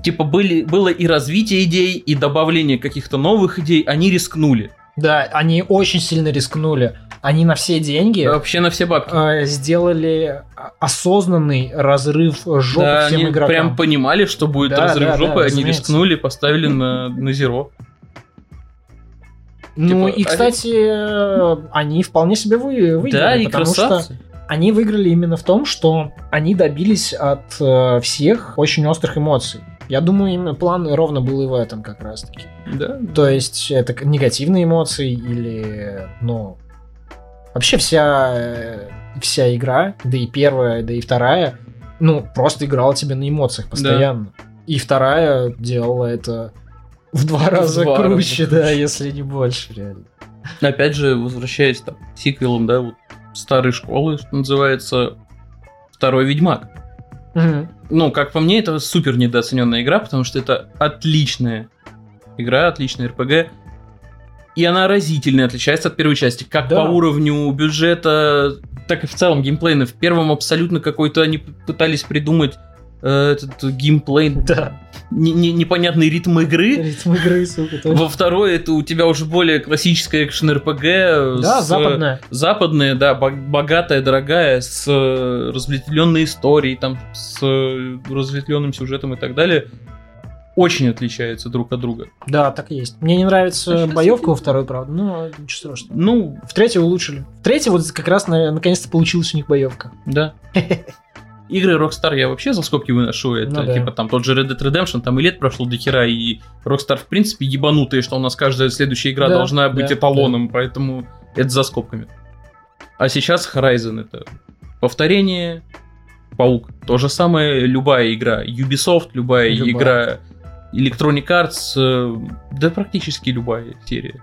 Типа были, было и развитие идей, и добавление каких-то новых идей, они рискнули. Да, они очень сильно рискнули. Они на все деньги Вообще на все бабки. э, сделали осознанный разрыв жопы да, всем они игрокам. прям понимали, что будет Да, разрыв да, да, жопы, они разумеется. рискнули, поставили на, на зеро. Ну типа, и, кстати, э, они вполне себе вы, выиграли, да, и потому красавцы. что они выиграли именно в том, что они добились от э, всех очень острых эмоций. Я думаю, именно план ровно был и в этом как раз-таки. Да. То есть это негативные эмоции или, ну, вообще вся, э, вся игра, да и первая, да и вторая, ну, просто играла тебе на эмоциях постоянно. И вторая делала это в два раза два раза круче, да, круче. если не больше, реально. Опять же, возвращаясь там, к сиквелам, да, вот старой школы, что называется, второй Ведьмак. Ну, как по мне, это супер недооцененная игра, потому что это отличная игра, отличная РПГ. И она разительно отличается от первой части. Как Да. по уровню бюджета, так и в целом геймплейно. В первом абсолютно какой-то они пытались придумать этот геймплей, Да, не- не- непонятный ритм игры. ритм игры, сука, точно. Во второй это у тебя уже более классическая экшен РПГ. Да, западная. Западная, да, бо- богатая, дорогая, с э, разветвленной историей, там, с э, разветвленным сюжетом и так далее. Очень отличаются друг от друга. Да, так и есть. Мне не нравится Сейчас боевка во второй, правда, но ничего страшного. Ну, В третьей улучшили. В третьей вот как раз на- наконец-то получилась у них боевка. да. Игры Rockstar я вообще за скобки выношу. Это Ну да. типа там тот же Red Dead Redemption, там и лет прошло до хера, и Rockstar в принципе ебанутые, что у нас каждая следующая игра Да, должна быть да, эталоном, поэтому это за скобками. А сейчас Horizon это повторение, Паук. То же самое любая игра. Ubisoft, любая, Любая. игра Electronic Arts, э, да практически любая серия.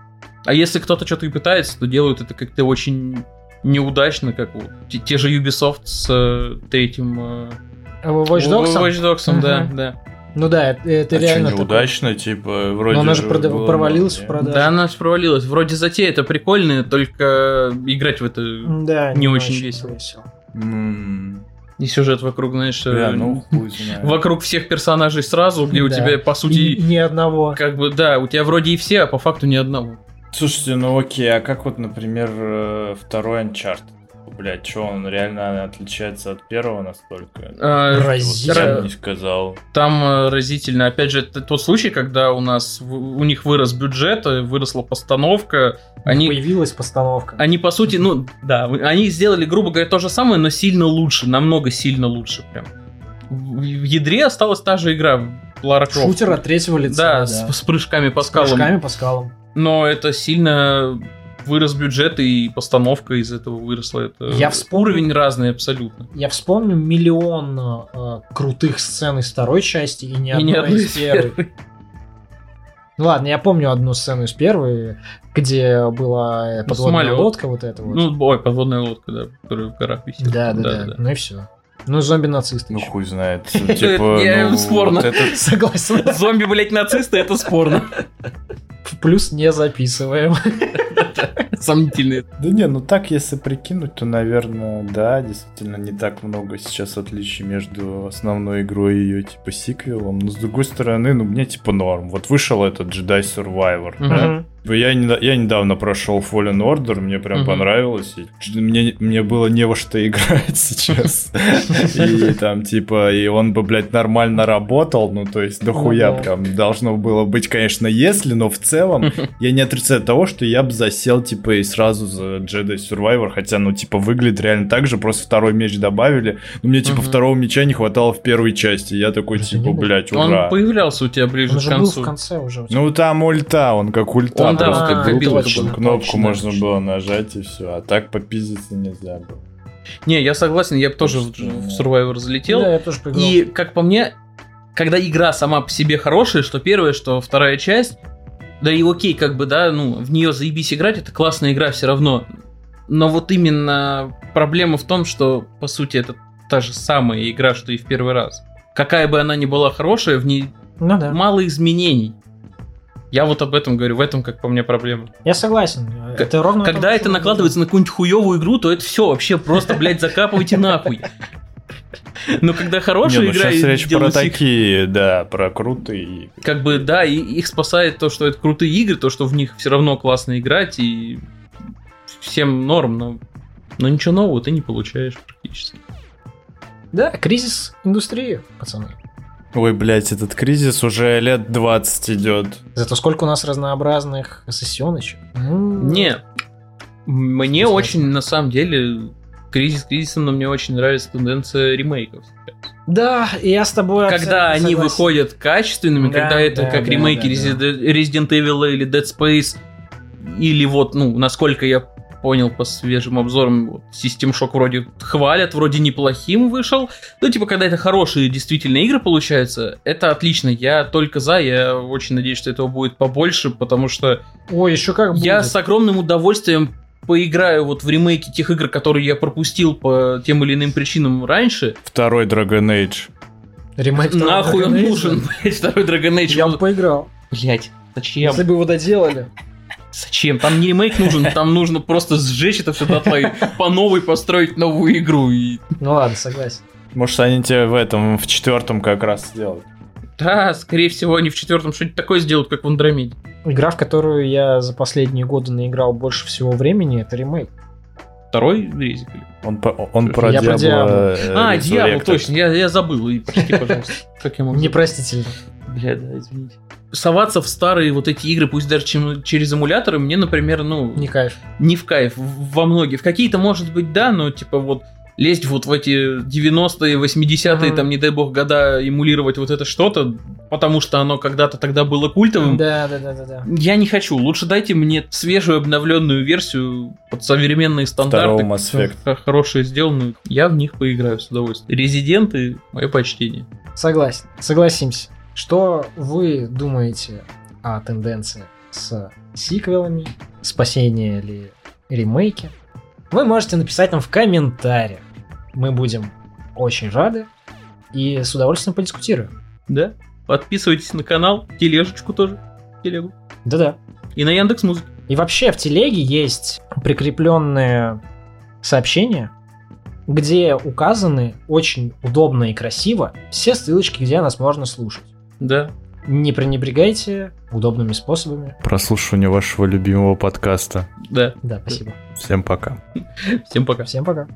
А если кто-то что-то и пытается, то делают это как-то очень неудачно, как вот те, те же Ubisoft с э, третьим... э, А Watch Dogs? Watch Dogs'ом, да, Мгм. да. Ну да, это, это а реально что, такое. неудачно, типа, вроде Но она же же прода- было провалилась в продаже. Да, она провалилась. Вроде затея это прикольная, только играть в это... Да, не очень весело. М, И сюжет вокруг, знаешь, э, Бля, ну хуй знает. вокруг всех персонажей сразу, где у Да. тебя, по И сути, ни одного. как бы, да, у тебя вроде и все, а по факту ни одного. Слушайте, ну окей, а как вот, например, э, второй Uncharted? Блять, что он реально отличается от первого настолько? А, Вот Разительно. сам не сказал. Там э, разительно, опять же, это тот случай, когда у нас, у них вырос бюджет, э, выросла постановка, они, Появилась постановка. они по сути, ну, да, они сделали, грубо говоря, то же самое, но сильно лучше, намного сильно лучше прям. В, ядре осталась та же игра, Лара Крофт. Шутер от третьего лица. Да, С, с прыжками по С скалам. прыжками по скалам. Но это сильно вырос бюджет и постановка из этого выросла. Это Я вспомнил- уровень разный абсолютно. Я вспомню миллион э, крутых сцен из второй части и ни И одной одной из первой. первой. Ну ладно, я помню одну сцену из первой, где была э, Ну, подводная самолет. лодка вот эта вот. Ну, ой, подводная лодка, да, которая в горах висит. да, да, да, Ну и все. Ну, зомби-нацисты. Ну ещё. хуй знает. Типа, Не, ну, спорно. Согласен. Зомби, блять, нацисты, это спорно. Плюс не записываем. Сомнительные. Да не, ну так, если прикинуть, то, наверное, да, действительно не так много сейчас отличий между основной игрой и ее, типа, сиквелом. Но, с другой стороны, ну, мне, типа, норм. Вот вышел этот Jedi Survivor, да? Я, не- я недавно прошел Fallen Order, мне прям Мгм. понравилось. и мне, мне было не во что играть сейчас. И там, типа, и он бы, блядь, нормально работал. Ну, то есть, дохуя Ну прям должно было быть, конечно, если, но в целом я не отрицаю того, что я бы засел, типа, и сразу за Jedi Survivor, хотя, ну, типа, выглядит реально так же, просто второй меч добавили. Но мне, типа, второго меча не хватало в первой части. Я такой, типа, блядь, Он ура. появлялся у тебя ближе Он к концу. в конце уже. у тебя. Ну, там ульта, он как ульта Он, да, просто была. кнопку Точно, можно точно. было нажать и все. А так попиздиться нельзя было. Не, я согласен, я бы тоже в, в что- Survivor залетел. Да, я тоже поиграл. И, как по мне, когда игра сама по себе хорошая, что первая, что вторая часть, да и окей, как бы, да, ну, в нее заебись играть, это классная игра все равно. Но вот именно проблема в том, что, по сути, это та же самая игра, что и в первый раз. Какая бы она ни была хорошая, в ней Ну да. мало изменений. Я вот об этом говорю, в этом, как по мне, проблема. Я согласен. К- Это ровно Когда то, это накладывается на какую-нибудь хуевую игру, то это все вообще просто, блядь, закапывайте нахуй. Но когда хорошая Не, ну игра сейчас и речь про такие, да, про крутые. как бы, да, и их спасает то, что это крутые игры, то, что в них все равно классно играть, и всем норм, но, но ничего нового ты не получаешь практически. Да, кризис индустрии, пацаны. Ой, блядь, этот кризис уже лет 20 идет. Зато сколько у нас разнообразных сессионочек. М, Не, мне Вкусно. очень, на самом деле, кризис кризисом, но мне очень нравится тенденция ремейков. сейчас. Да, и я с тобой Когда абсолютно они согласен. выходят качественными, Да, когда это да, как да, ремейки да, да. Resident Evil или Dead Space, или вот, ну, насколько я понял по свежим обзорам, вот, System Shock вроде хвалят, вроде неплохим вышел. Ну, типа, когда это хорошие действительно игры получаются, это отлично. Я только за, я очень надеюсь, что этого будет побольше, потому что Ой, еще как будет. я с огромным удовольствием поиграю вот в ремейки тех игр, которые я пропустил по тем или иным причинам раньше. Второй Dragon Age. Ремейк Нахуй он нужен, блядь, второй Dragon Age. Я бы поиграл. Блять, зачем? Если бы его доделали. Зачем? Там не ремейк нужен, там нужно просто сжечь это все дотла и по новой построить новую игру. И... Ну ладно, согласен. Может, они тебе в этом, в четвертом как раз сделают. Да, скорее всего, они в четвертом что-нибудь такое сделают, как в Андромеде. Игра, в которую я за последние годы наиграл больше всего времени, это ремейк. Второй резик. Он, он про Я про Diablo, Diablo. э, А, дьявол, точно, я, я забыл. И прости, пожалуйста. Как я могу? Непростительно. Бля, да, извините. Соваться в старые вот эти игры, пусть даже чем- через эмуляторы, мне, например, ну, Не кайф. не в кайф. Во многие. В какие-то, может быть, да, но типа вот лезть вот в эти 90-е, 80-е, Мгм. там, не дай бог, года, эмулировать вот это что-то, потому что оно когда-то тогда было культовым. Да, да, да, да, да. Я не хочу. Лучше дайте мне свежую обновленную версию под современные Второго стандарты. Mass Effect. Хорошие сделанную. Я в них поиграю с удовольствием. Резиденты, мое почтение. Согласен. Согласимся. Что вы думаете о тенденции с сиквелами, спасение или ремейки? Вы можете написать нам в комментариях. Мы будем очень рады и с удовольствием подискутируем. Да? Подписывайтесь на канал, тележечку тоже, телегу. Да-да. И на Яндекс Музыке. И вообще в телеге есть прикрепленные сообщения, где указаны очень удобно и красиво все ссылочки, где нас можно слушать. Да. Не пренебрегайте удобными способами. Прослушивание вашего любимого подкаста. Да. Да, спасибо. Всем пока. Всем пока. Всем пока.